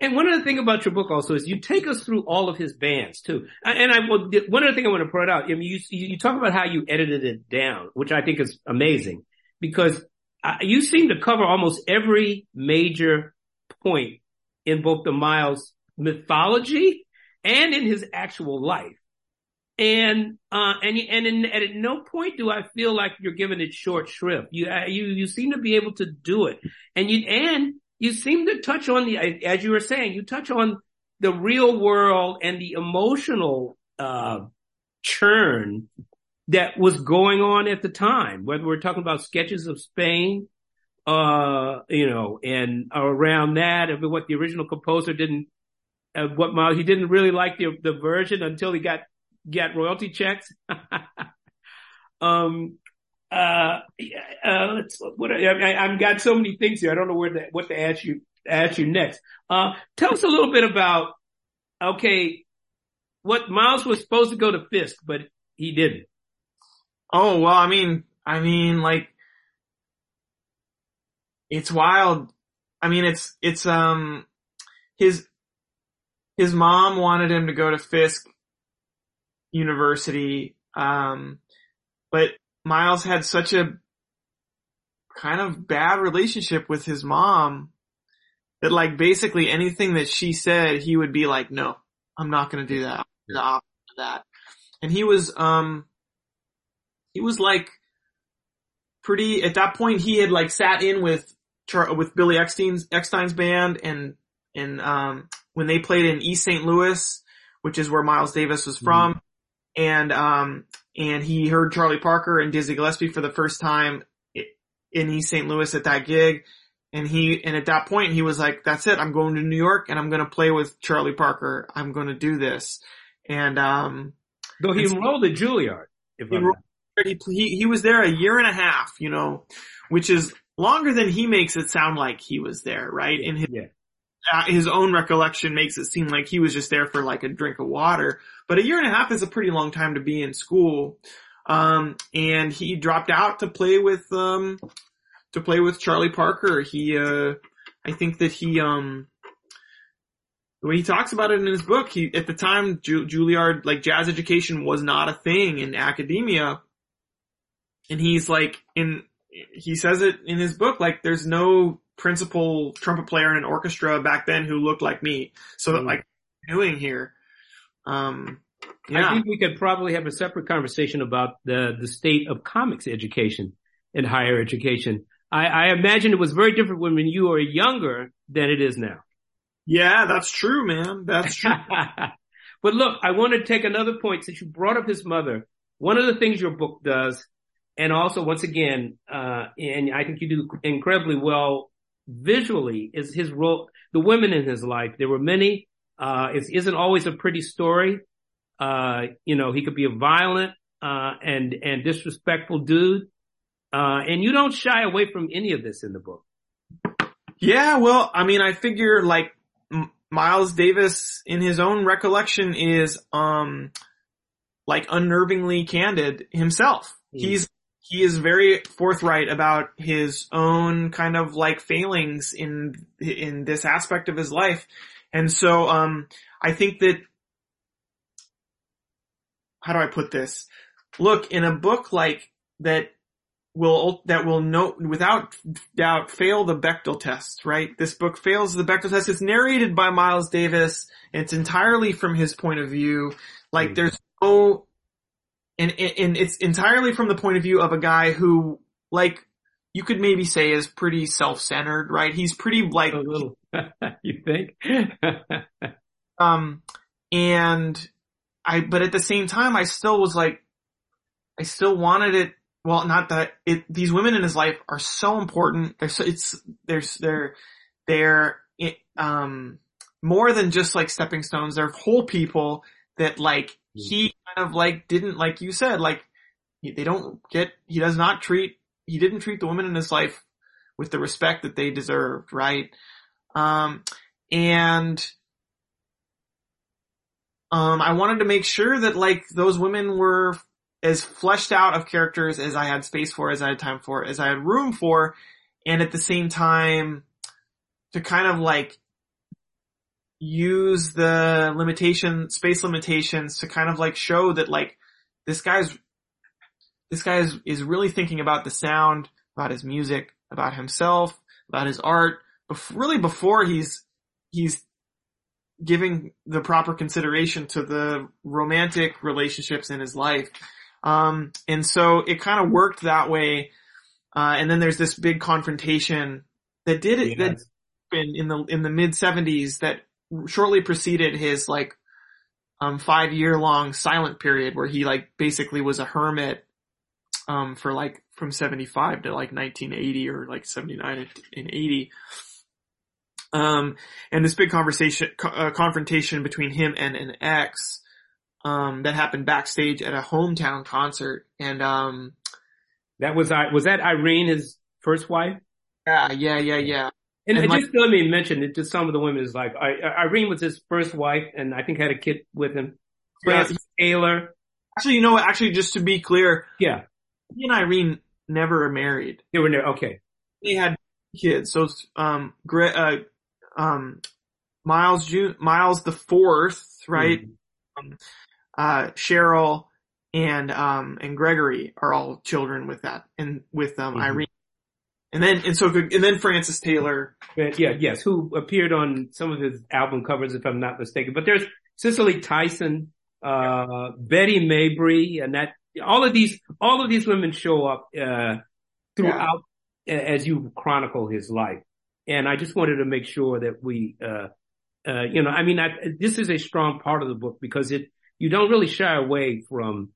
Speaker 1: And one other thing about your book also is you take us through all of his bands too. And I, will, one other thing I want to point out, I mean, you, you talk about how you edited it down, which I think is amazing because uh, you seem to cover almost every major point in both the Miles mythology and in his actual life. And, uh, and, and, in, and at no point do I feel like you're giving it short shrift. You, uh, you, you seem to be able to do it. And you, and you seem to touch on the, as you were saying, you touch on the real world and the emotional, uh, churn that was going on at the time, whether we're talking about sketches of Spain, uh, you know, and around that, of what the original composer didn't, uh, what Miles, he didn't really like the, the version until he got, got royalty checks. um, uh, uh, let's, what, I, I've got so many things here. I don't know where to, what to ask you, ask you next. Uh, tell us a little bit about, okay, what Miles was supposed to go to Fisk, but he didn't.
Speaker 2: Oh, well, I mean, I mean, like, it's wild. I mean, it's, it's, um, his, his mom wanted him to go to Fisk University, um, but Miles had such a kind of bad relationship with his mom that like basically anything that she said, he would be like, no, I'm not going to do that. The opposite of that. And he was, um, he was like pretty, at that point he had like sat in with, with Billy Eckstine's, Eckstine's band and, and, um, when they played in East St. Louis, which is where Miles Davis was from, mm and, um, and he heard Charlie Parker and Dizzy Gillespie for the first time in East St. Louis at that gig. And he, and at that point he was like, that's it. I'm going to New York and I'm going to play with Charlie Parker. I'm going to do this. And, um,
Speaker 1: though he enrolled at Juilliard,
Speaker 2: if he, enrolled, he, he, was there a year and a half, you know, which is longer than he makes it sound like he was there, right? In his,
Speaker 1: yeah.
Speaker 2: uh, his own recollection makes it seem like he was just there for like a drink of water, but a year and a half is a pretty long time to be in school. Um, and he dropped out to play with, um, to play with Charlie Parker. He, uh, I think that he, um, when he talks about it in his book, he, at the time, Ju- Juilliard, like jazz education was not a thing in academia and he's like in he says it in his book like there's no principal trumpet player in an orchestra back then who looked like me. So that mm. like doing here. Um
Speaker 1: yeah. I think we could probably have a separate conversation about the the state of comics education in higher education. I, I imagine it was very different when, when you were younger than it is now.
Speaker 2: Yeah, that's true, man. That's true.
Speaker 1: but look, I want to take another point since you brought up his mother. One of the things your book does and also once again, uh, and I think you do incredibly well visually is his role, the women in his life. There were many, uh, it isn't always a pretty story. Uh, you know, he could be a violent, uh, and, and disrespectful dude. Uh, and you don't shy away from any of this in the book.
Speaker 2: Yeah, well, I mean, I figure like M- Miles Davis in his own recollection is, um, like unnervingly candid himself. Mm. He's he is very forthright about his own kind of like failings in in this aspect of his life. And so um I think that how do I put this? Look, in a book like that will that will no without doubt fail the Bechdel test, right? This book fails the Bechdel test. It's narrated by Miles Davis. It's entirely from his point of view. Like mm-hmm. there's no and, and it's entirely from the point of view of a guy who, like, you could maybe say is pretty self-centered, right? He's pretty like,
Speaker 1: a little, you think?
Speaker 2: um, and I, but at the same time, I still was like, I still wanted it. Well, not that it, these women in his life are so important. They're so, it's, there's, they're, they're, um, more than just like stepping stones. They're whole people that like hmm. he kind of like didn't like you said like they don't get he does not treat he didn't treat the women in his life with the respect that they deserved right? Um and um I wanted to make sure that like those women were as fleshed out of characters as I had space for as I had time for as I had room for and at the same time to kind of like use the limitation, space limitations to kind of like show that like this guy's, this guy is, is really thinking about the sound, about his music, about himself, about his art, bef- really before he's, he's giving the proper consideration to the romantic relationships in his life. Um, and so it kind of worked that way. Uh, and then there's this big confrontation that did it, that in, in the, in the mid seventies that shortly preceded his like um five year long silent period where he like basically was a hermit um for like from 75 to like 1980 or like 79 and 80 um and this big conversation uh, confrontation between him and an ex um that happened backstage at a hometown concert and um
Speaker 1: that was I was that Irene his first wife
Speaker 2: yeah yeah yeah yeah
Speaker 1: and, and like, just let me mention it to some of the women is like I, Irene was his first wife, and I think had a kid with him. Yeah. Taylor.
Speaker 2: Actually, you know what? Actually, just to be clear,
Speaker 1: yeah,
Speaker 2: he and Irene never married.
Speaker 1: They were never okay.
Speaker 2: They had kids. So, um, Greg, uh, um, Miles June, Miles the fourth, right? Mm-hmm. Um, uh, Cheryl and um and Gregory are all children with that, and with um mm-hmm. Irene and then, and so, and then Frances Taylor.
Speaker 1: Yeah, yes, who appeared on some of his album covers, if I'm not mistaken. But there's Cicely Tyson, uh, Betty Mabry, and that, all of these, all of these women show up, uh, throughout yeah. as you chronicle his life. And I just wanted to make sure that we, uh, uh, you know, I mean, I, this is a strong part of the book because it, you don't really shy away from,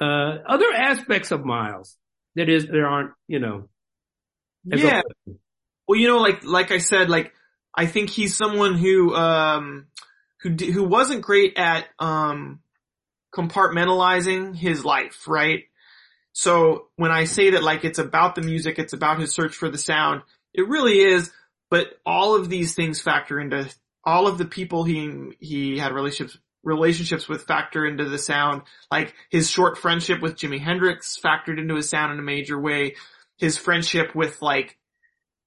Speaker 1: uh, other aspects of Miles. That is, there aren't, you know,
Speaker 2: yeah. Well, you know, like, like I said, like, I think he's someone who, um, who, who wasn't great at, um, compartmentalizing his life, right? So when I say that like it's about the music, it's about his search for the sound, it really is, but all of these things factor into all of the people he, he had relationships, relationships with factor into the sound. Like his short friendship with Jimi Hendrix factored into his sound in a major way his friendship with like,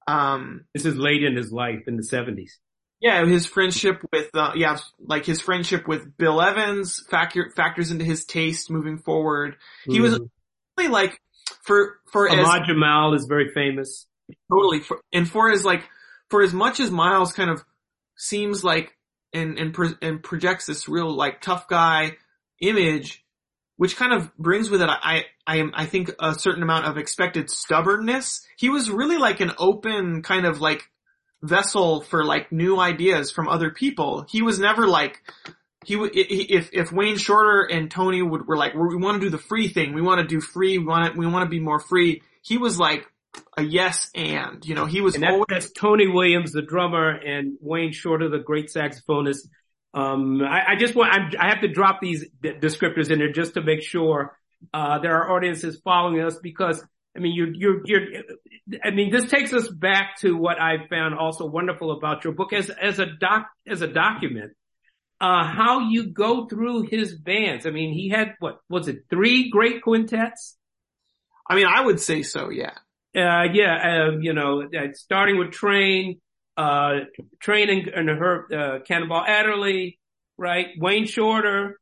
Speaker 2: um,
Speaker 1: this is late in his life in the seventies.
Speaker 2: Yeah, his friendship with, uh, yeah, like his friendship with Bill Evans factor, factors into his taste moving forward. He mm. was mm-hmm. really like, for, for
Speaker 1: Ahmad as, Jamal is very famous.
Speaker 2: Totally. For, and for as like, for as much as Miles kind of seems like, and, and, pro, and projects this real like tough guy image, which kind of brings with it, I, I am, I think a certain amount of expected stubbornness. He was really like an open kind of like vessel for like new ideas from other people. He was never like, he would, if, if Wayne Shorter and Tony would, were like, we want to do the free thing. We want to do free. We want to, we want to be more free. He was like a yes and, you know, he was
Speaker 1: and that, always, that's Tony Williams, the drummer, and Wayne Shorter, the great saxophonist. Um, I, I just want, I'm, i have to drop these d- descriptors in there just to make sure, uh, there are audiences following us because, I mean, you, you're, you're, I mean, this takes us back to what I found also wonderful about your book as, as a doc, as a document, uh, how you go through his bands. I mean, he had what, was it three great quintets?
Speaker 2: I mean, I would say so. Yeah.
Speaker 1: Uh, yeah. Uh, you know, uh, starting with Trane, uh, Trane and, her, uh, Cannonball Adderley, right? Wayne Shorter.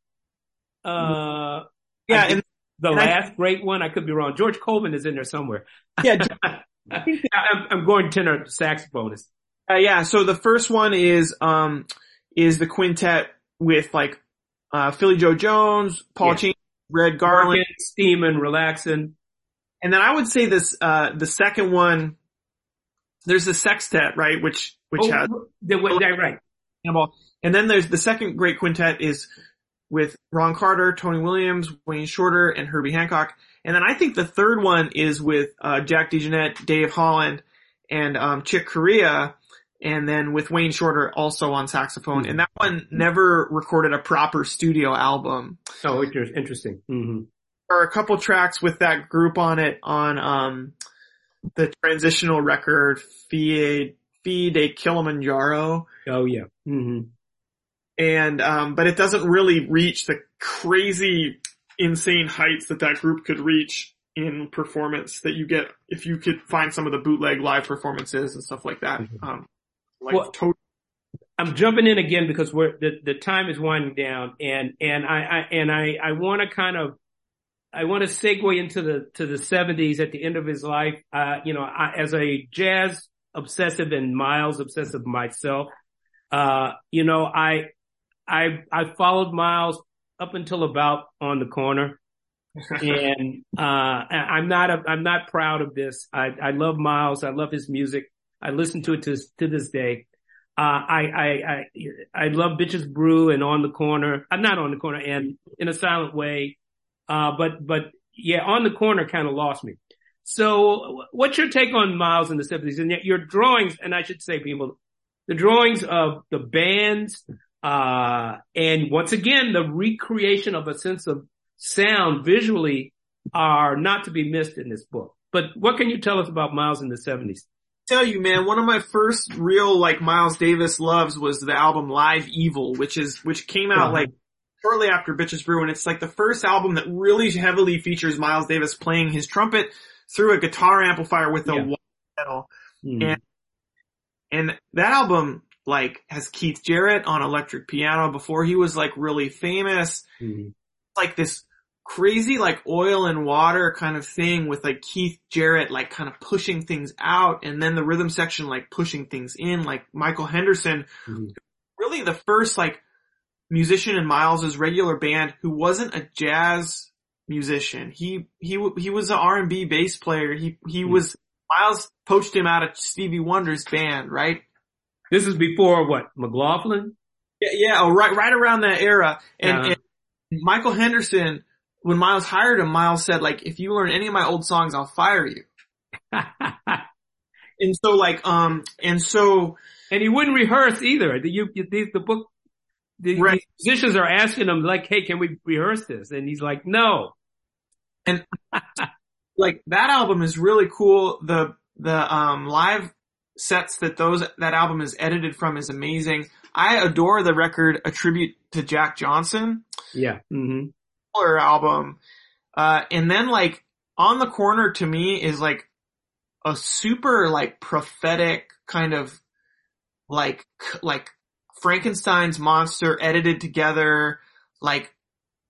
Speaker 1: Uh,
Speaker 2: yeah. And
Speaker 1: the last I, great one, I could be wrong. George Coleman is in there somewhere.
Speaker 2: Yeah.
Speaker 1: I'm, I'm going tenor saxophonist.
Speaker 2: Uh, yeah. So the first one is, um, is the quintet with like, uh, Philly Joe Jones, Paul yeah. Cheney, Red Garland,
Speaker 1: steaming, relaxing.
Speaker 2: And then I would say this, uh, the second one, there's the sextet, right? Which, which oh, has,
Speaker 1: the, right.
Speaker 2: And then there's the second great quintet is with Ron Carter, Tony Williams, Wayne Shorter, and Herbie Hancock. And then I think the third one is with uh, Jack DeJohnette, Dave Holland, and um, Chick Corea, and then with Wayne Shorter also on saxophone. And that one never recorded a proper studio album.
Speaker 1: Oh, interesting. Mm-hmm.
Speaker 2: There are a couple tracks with that group on it on um, the transitional record Feed Filles de Kilimanjaro.
Speaker 1: Oh yeah. Mm-hmm.
Speaker 2: And um, but it doesn't really reach the crazy insane heights that that group could reach in performance that you get if you could find some of the bootleg live performances and stuff like that. Mm-hmm. Um, like well, totally.
Speaker 1: I'm jumping in again because we're the, the time is winding down and, and I, I and I, I want to kind of, I want to segue into the, to the seventies at the end of his life. Uh, you know, I, as a jazz obsessive and Miles obsessive myself, uh, you know, I, I, I followed Miles up until about on the corner. and, uh, I'm not, a, I'm not proud of this. I, I love Miles. I love his music. I listen to it to, to this day. Uh, I, I, I, I love Bitches Brew and On the Corner. I'm not on the corner and in a silent way. Uh, but, but yeah, On the Corner kind of lost me. So what's your take on Miles in the 70s and yet your drawings, and I should say people, the drawings of the bands, uh, and once again, the recreation of a sense of sound visually are not to be missed in this book. But what can you tell us about Miles in the 70s?
Speaker 2: Tell you, man, one of my first real like Miles Davis loves was the album Live Evil, which is which came out uh-huh. like shortly after Bitches Brew, and it's like the first album that really heavily features Miles Davis playing his trumpet through a guitar amplifier with a yeah. pedal, mm. and and that album like has Keith Jarrett on electric piano before he was like really famous. Mm-hmm. Like this crazy like oil and water kind of thing with like Keith Jarrett like kind of pushing things out and then the rhythm section like pushing things in like Michael Henderson mm-hmm. really the first like musician in Miles's regular band who wasn't a jazz musician. He he he was an R&B bass player. He he mm-hmm. was Miles poached him out of Stevie Wonder's band, right?
Speaker 1: This is before what? McLaughlin?
Speaker 2: Yeah, yeah, oh, right, right around that era. And, uh-huh. and Michael Henderson, when Miles hired him, Miles said, like, if you learn any of my old songs, I'll fire you. and so like, um, and so.
Speaker 1: And he wouldn't rehearse either. The, you, the, the book, the, right. musicians are asking him like, hey, can we rehearse this? And he's like, no.
Speaker 2: And like that album is really cool. The, the, um, live sets that those that album is edited from is amazing. I adore the record a tribute to Jack Johnson.
Speaker 1: Yeah. Mm-hmm.
Speaker 2: album. Uh, and then like on the corner to me is like a super like prophetic kind of like like Frankenstein's monster edited together like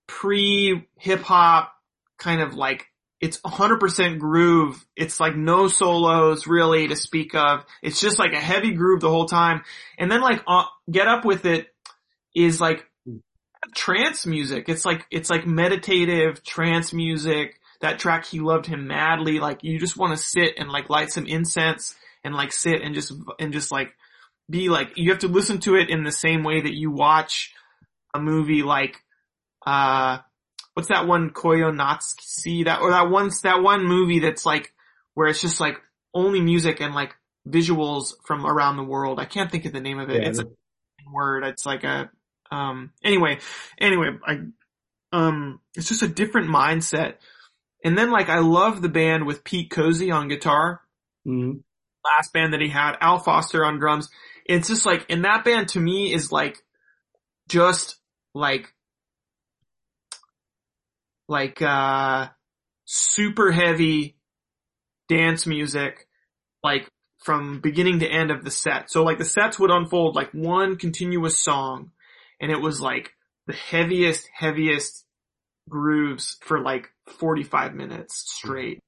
Speaker 2: pre hip hop kind of like it's 100% groove. It's like no solos really to speak of. It's just like a heavy groove the whole time. And then like uh, Get Up With It is like trance music. It's like, it's like meditative trance music. That track, he loved him madly. Like you just want to sit and like light some incense and like sit and just, and just like be like, you have to listen to it in the same way that you watch a movie like, uh, what's that one Koyaanisqatsi that or that one that one movie that's like where it's just like only music and like visuals from around the world. I can't think of the name of it. Yeah, it's a word. It's like a um anyway, anyway, I um it's just a different mindset. And then like I love the band with Pete Cosey on guitar.
Speaker 1: Mm-hmm.
Speaker 2: Last band that he had, Al Foster on drums. It's just like, and that band to me is like, just like like uh super heavy dance music, like from beginning to end of the set. So like the sets would unfold like one continuous song and it was like the heaviest, heaviest grooves for like 45 minutes straight.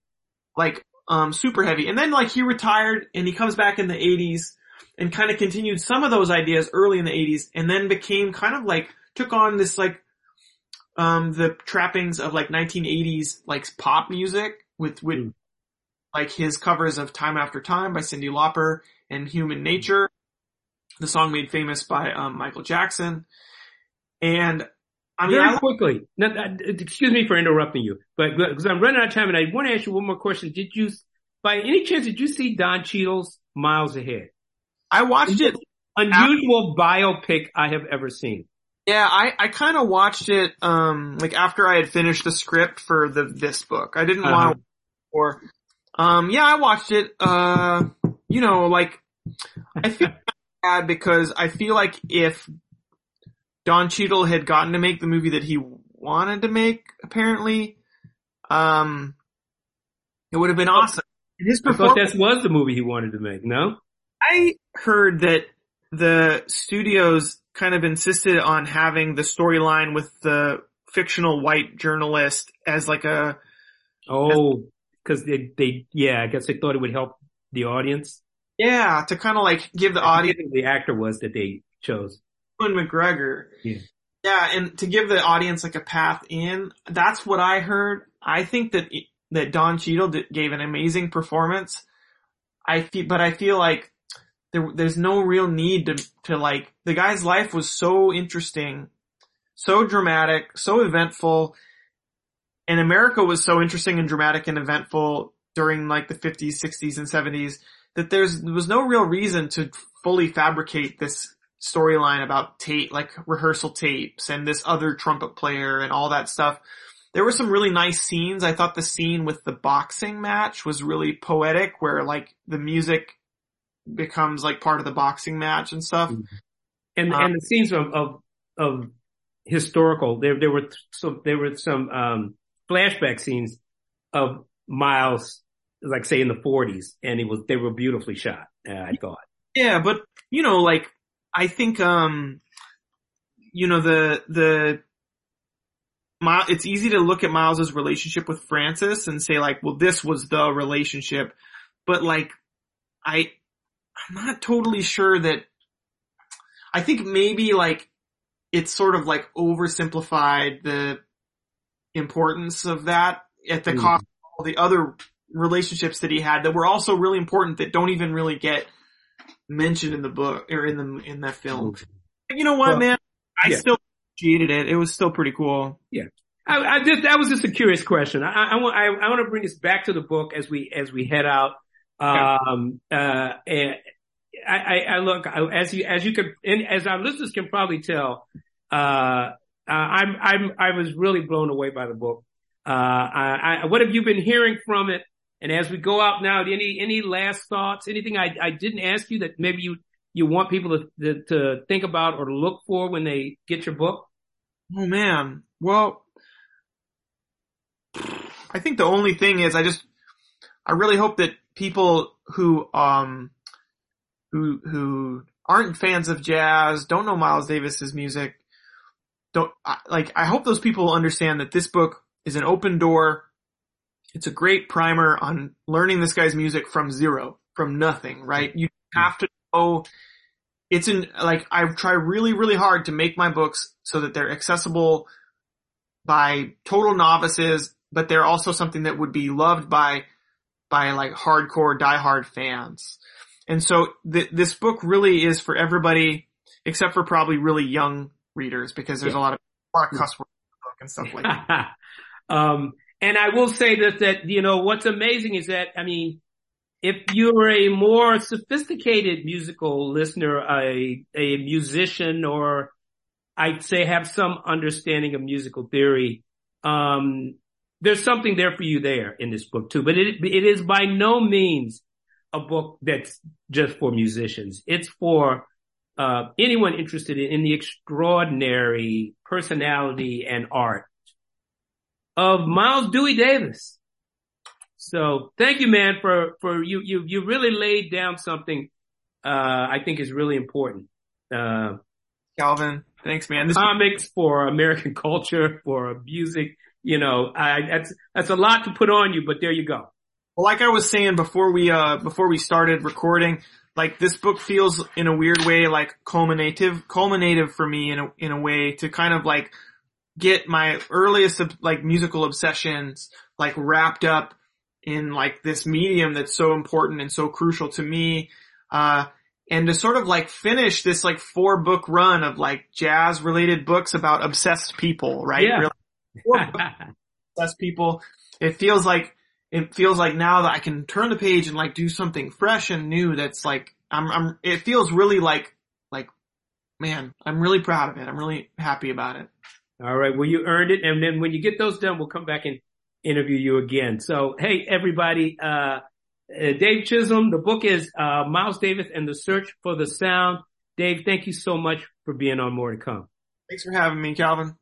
Speaker 2: Like, um, super heavy. And then like he retired and he comes back in the 80s and kind of continued some of those ideas early in the 80s and then became kind of like, took on this like, um, the trappings of like 1980s like pop music with, with mm. like his covers of Time After Time by Cyndi Lauper and Human Nature, the song made famous by, um, Michael Jackson. And
Speaker 1: I mean, very quickly. Now, excuse me for interrupting you, but because I'm running out of time, and I want to ask you one more question. Did you, by any chance, did you see Don Cheadle's Miles Ahead?
Speaker 2: I watched it.
Speaker 1: Unusual after, biopic I have ever seen.
Speaker 2: Yeah, I, I kind of watched it, um, like after I had finished the script for the, this book. I didn't uh-huh. want to, or, um, yeah, I watched it, uh, you know, like, I feel bad because I feel like if Don Cheadle had gotten to make the movie that he wanted to make, apparently. Um, it would have been awesome.
Speaker 1: His performance. I thought that was the movie he wanted to make, no?
Speaker 2: I heard that the studios kind of insisted on having the storyline with the fictional white journalist as like a.
Speaker 1: Oh, cause they, they, yeah, I guess they thought it would help the audience.
Speaker 2: Yeah, to kind of like give the audience.
Speaker 1: the actor was that they chose.
Speaker 2: Ewan McGregor.
Speaker 1: Yeah.
Speaker 2: Yeah, and to give the audience like a path in, that's what I heard. I think that that Don Cheadle did, gave an amazing performance. I feel, but I feel like there, there's no real need to to like the guy's life was so interesting, so dramatic, so eventful, and America was so interesting and dramatic and eventful during like the 50s, 60s, and 70s that there's there was no real reason to fully fabricate this storyline about tape, like rehearsal tapes and this other trumpet player and all that stuff. There were some really nice scenes. I thought the scene with the boxing match was really poetic where like the music becomes like part of the boxing match and stuff. Mm-hmm.
Speaker 1: And, um, and the scenes of, of, of historical, there, there were some, there were some, um, flashback scenes of Miles, like say in the forties and it was, they were beautifully shot, uh, I thought.
Speaker 2: Yeah, but you know, like I think, um, you know, the, the, it's easy to look at Miles's relationship with Frances and say like, well, this was the relationship, but like, I, I'm not totally sure that, I think maybe like, it's sort of like oversimplified the importance of that at the mm. cost of all the other relationships that he had that were also really important that don't even really get mentioned in the book or in the in that film. You know what, well, man? I yeah. still appreciated it. It was still pretty cool.
Speaker 1: Yeah. I, I just that was just a curious question. I, I want I, I want to bring us back to the book as we as we head out. Um, uh, and I, I, look as you as you could and as our listeners can probably tell, uh, I'm I'm I was really blown away by the book. Uh, I, I, what have you been hearing from it? And as we go out now, any any last thoughts? Anything I, I didn't ask you that maybe you you want people to, to, to think about or look for when they get your book?
Speaker 2: Oh man, well, I think the only thing is I just I really hope that people who um who who aren't fans of jazz, don't know Miles Davis's music, don't like I hope those people understand that this book is an open door it's a great primer on learning this guy's music from zero, from nothing, right? You have to know it's in, like, I try really, really hard to make my books so that they're accessible by total novices, but they're also something that would be loved by, by like hardcore, diehard fans. And so th- this book really is for everybody, except for probably really young readers, because there's yeah. a lot of, a lot of cuss words in the book and stuff like that.
Speaker 1: um, and I will say that, that, you know, what's amazing is that, I mean, if you're a more sophisticated musical listener, a, a musician or I'd say have some understanding of musical theory, um, there's something there for you there in this book too, but it, it is by no means a book that's just for musicians. It's for, uh, anyone interested in, in the extraordinary personality and art of Miles Dewey Davis. So thank you, man, for, for you, you, you really laid down something, uh, I think is really important. Uh,
Speaker 2: Calvin, thanks, man.
Speaker 1: This comics for American culture, for music, you know, I, that's, that's a lot to put on you, but there you go.
Speaker 2: Well, like I was saying before we, uh, before we started recording, like this book feels in a weird way like culminative, culminative for me in a, in a way to kind of like get my earliest like musical obsessions like wrapped up in like this medium that's so important and so crucial to me. Uh, and to sort of like finish this like four book run of like jazz related books about obsessed people, right?
Speaker 1: Yeah.
Speaker 2: Obsessed people. It feels like, it feels like now that I can turn the page and like do something fresh and new that's like, I'm, I'm, it feels really like, like, man, I'm really proud of it. I'm really happy about it.
Speaker 1: All right. Well, you earned it. And then when you get those done, we'll come back and interview you again. So, hey, everybody, uh, uh, Dave Chisholm, the book is, uh, Miles Davis and the Search for the Sound. Dave, thank you so much for being on More to Come.
Speaker 2: Thanks for having me, Calvin.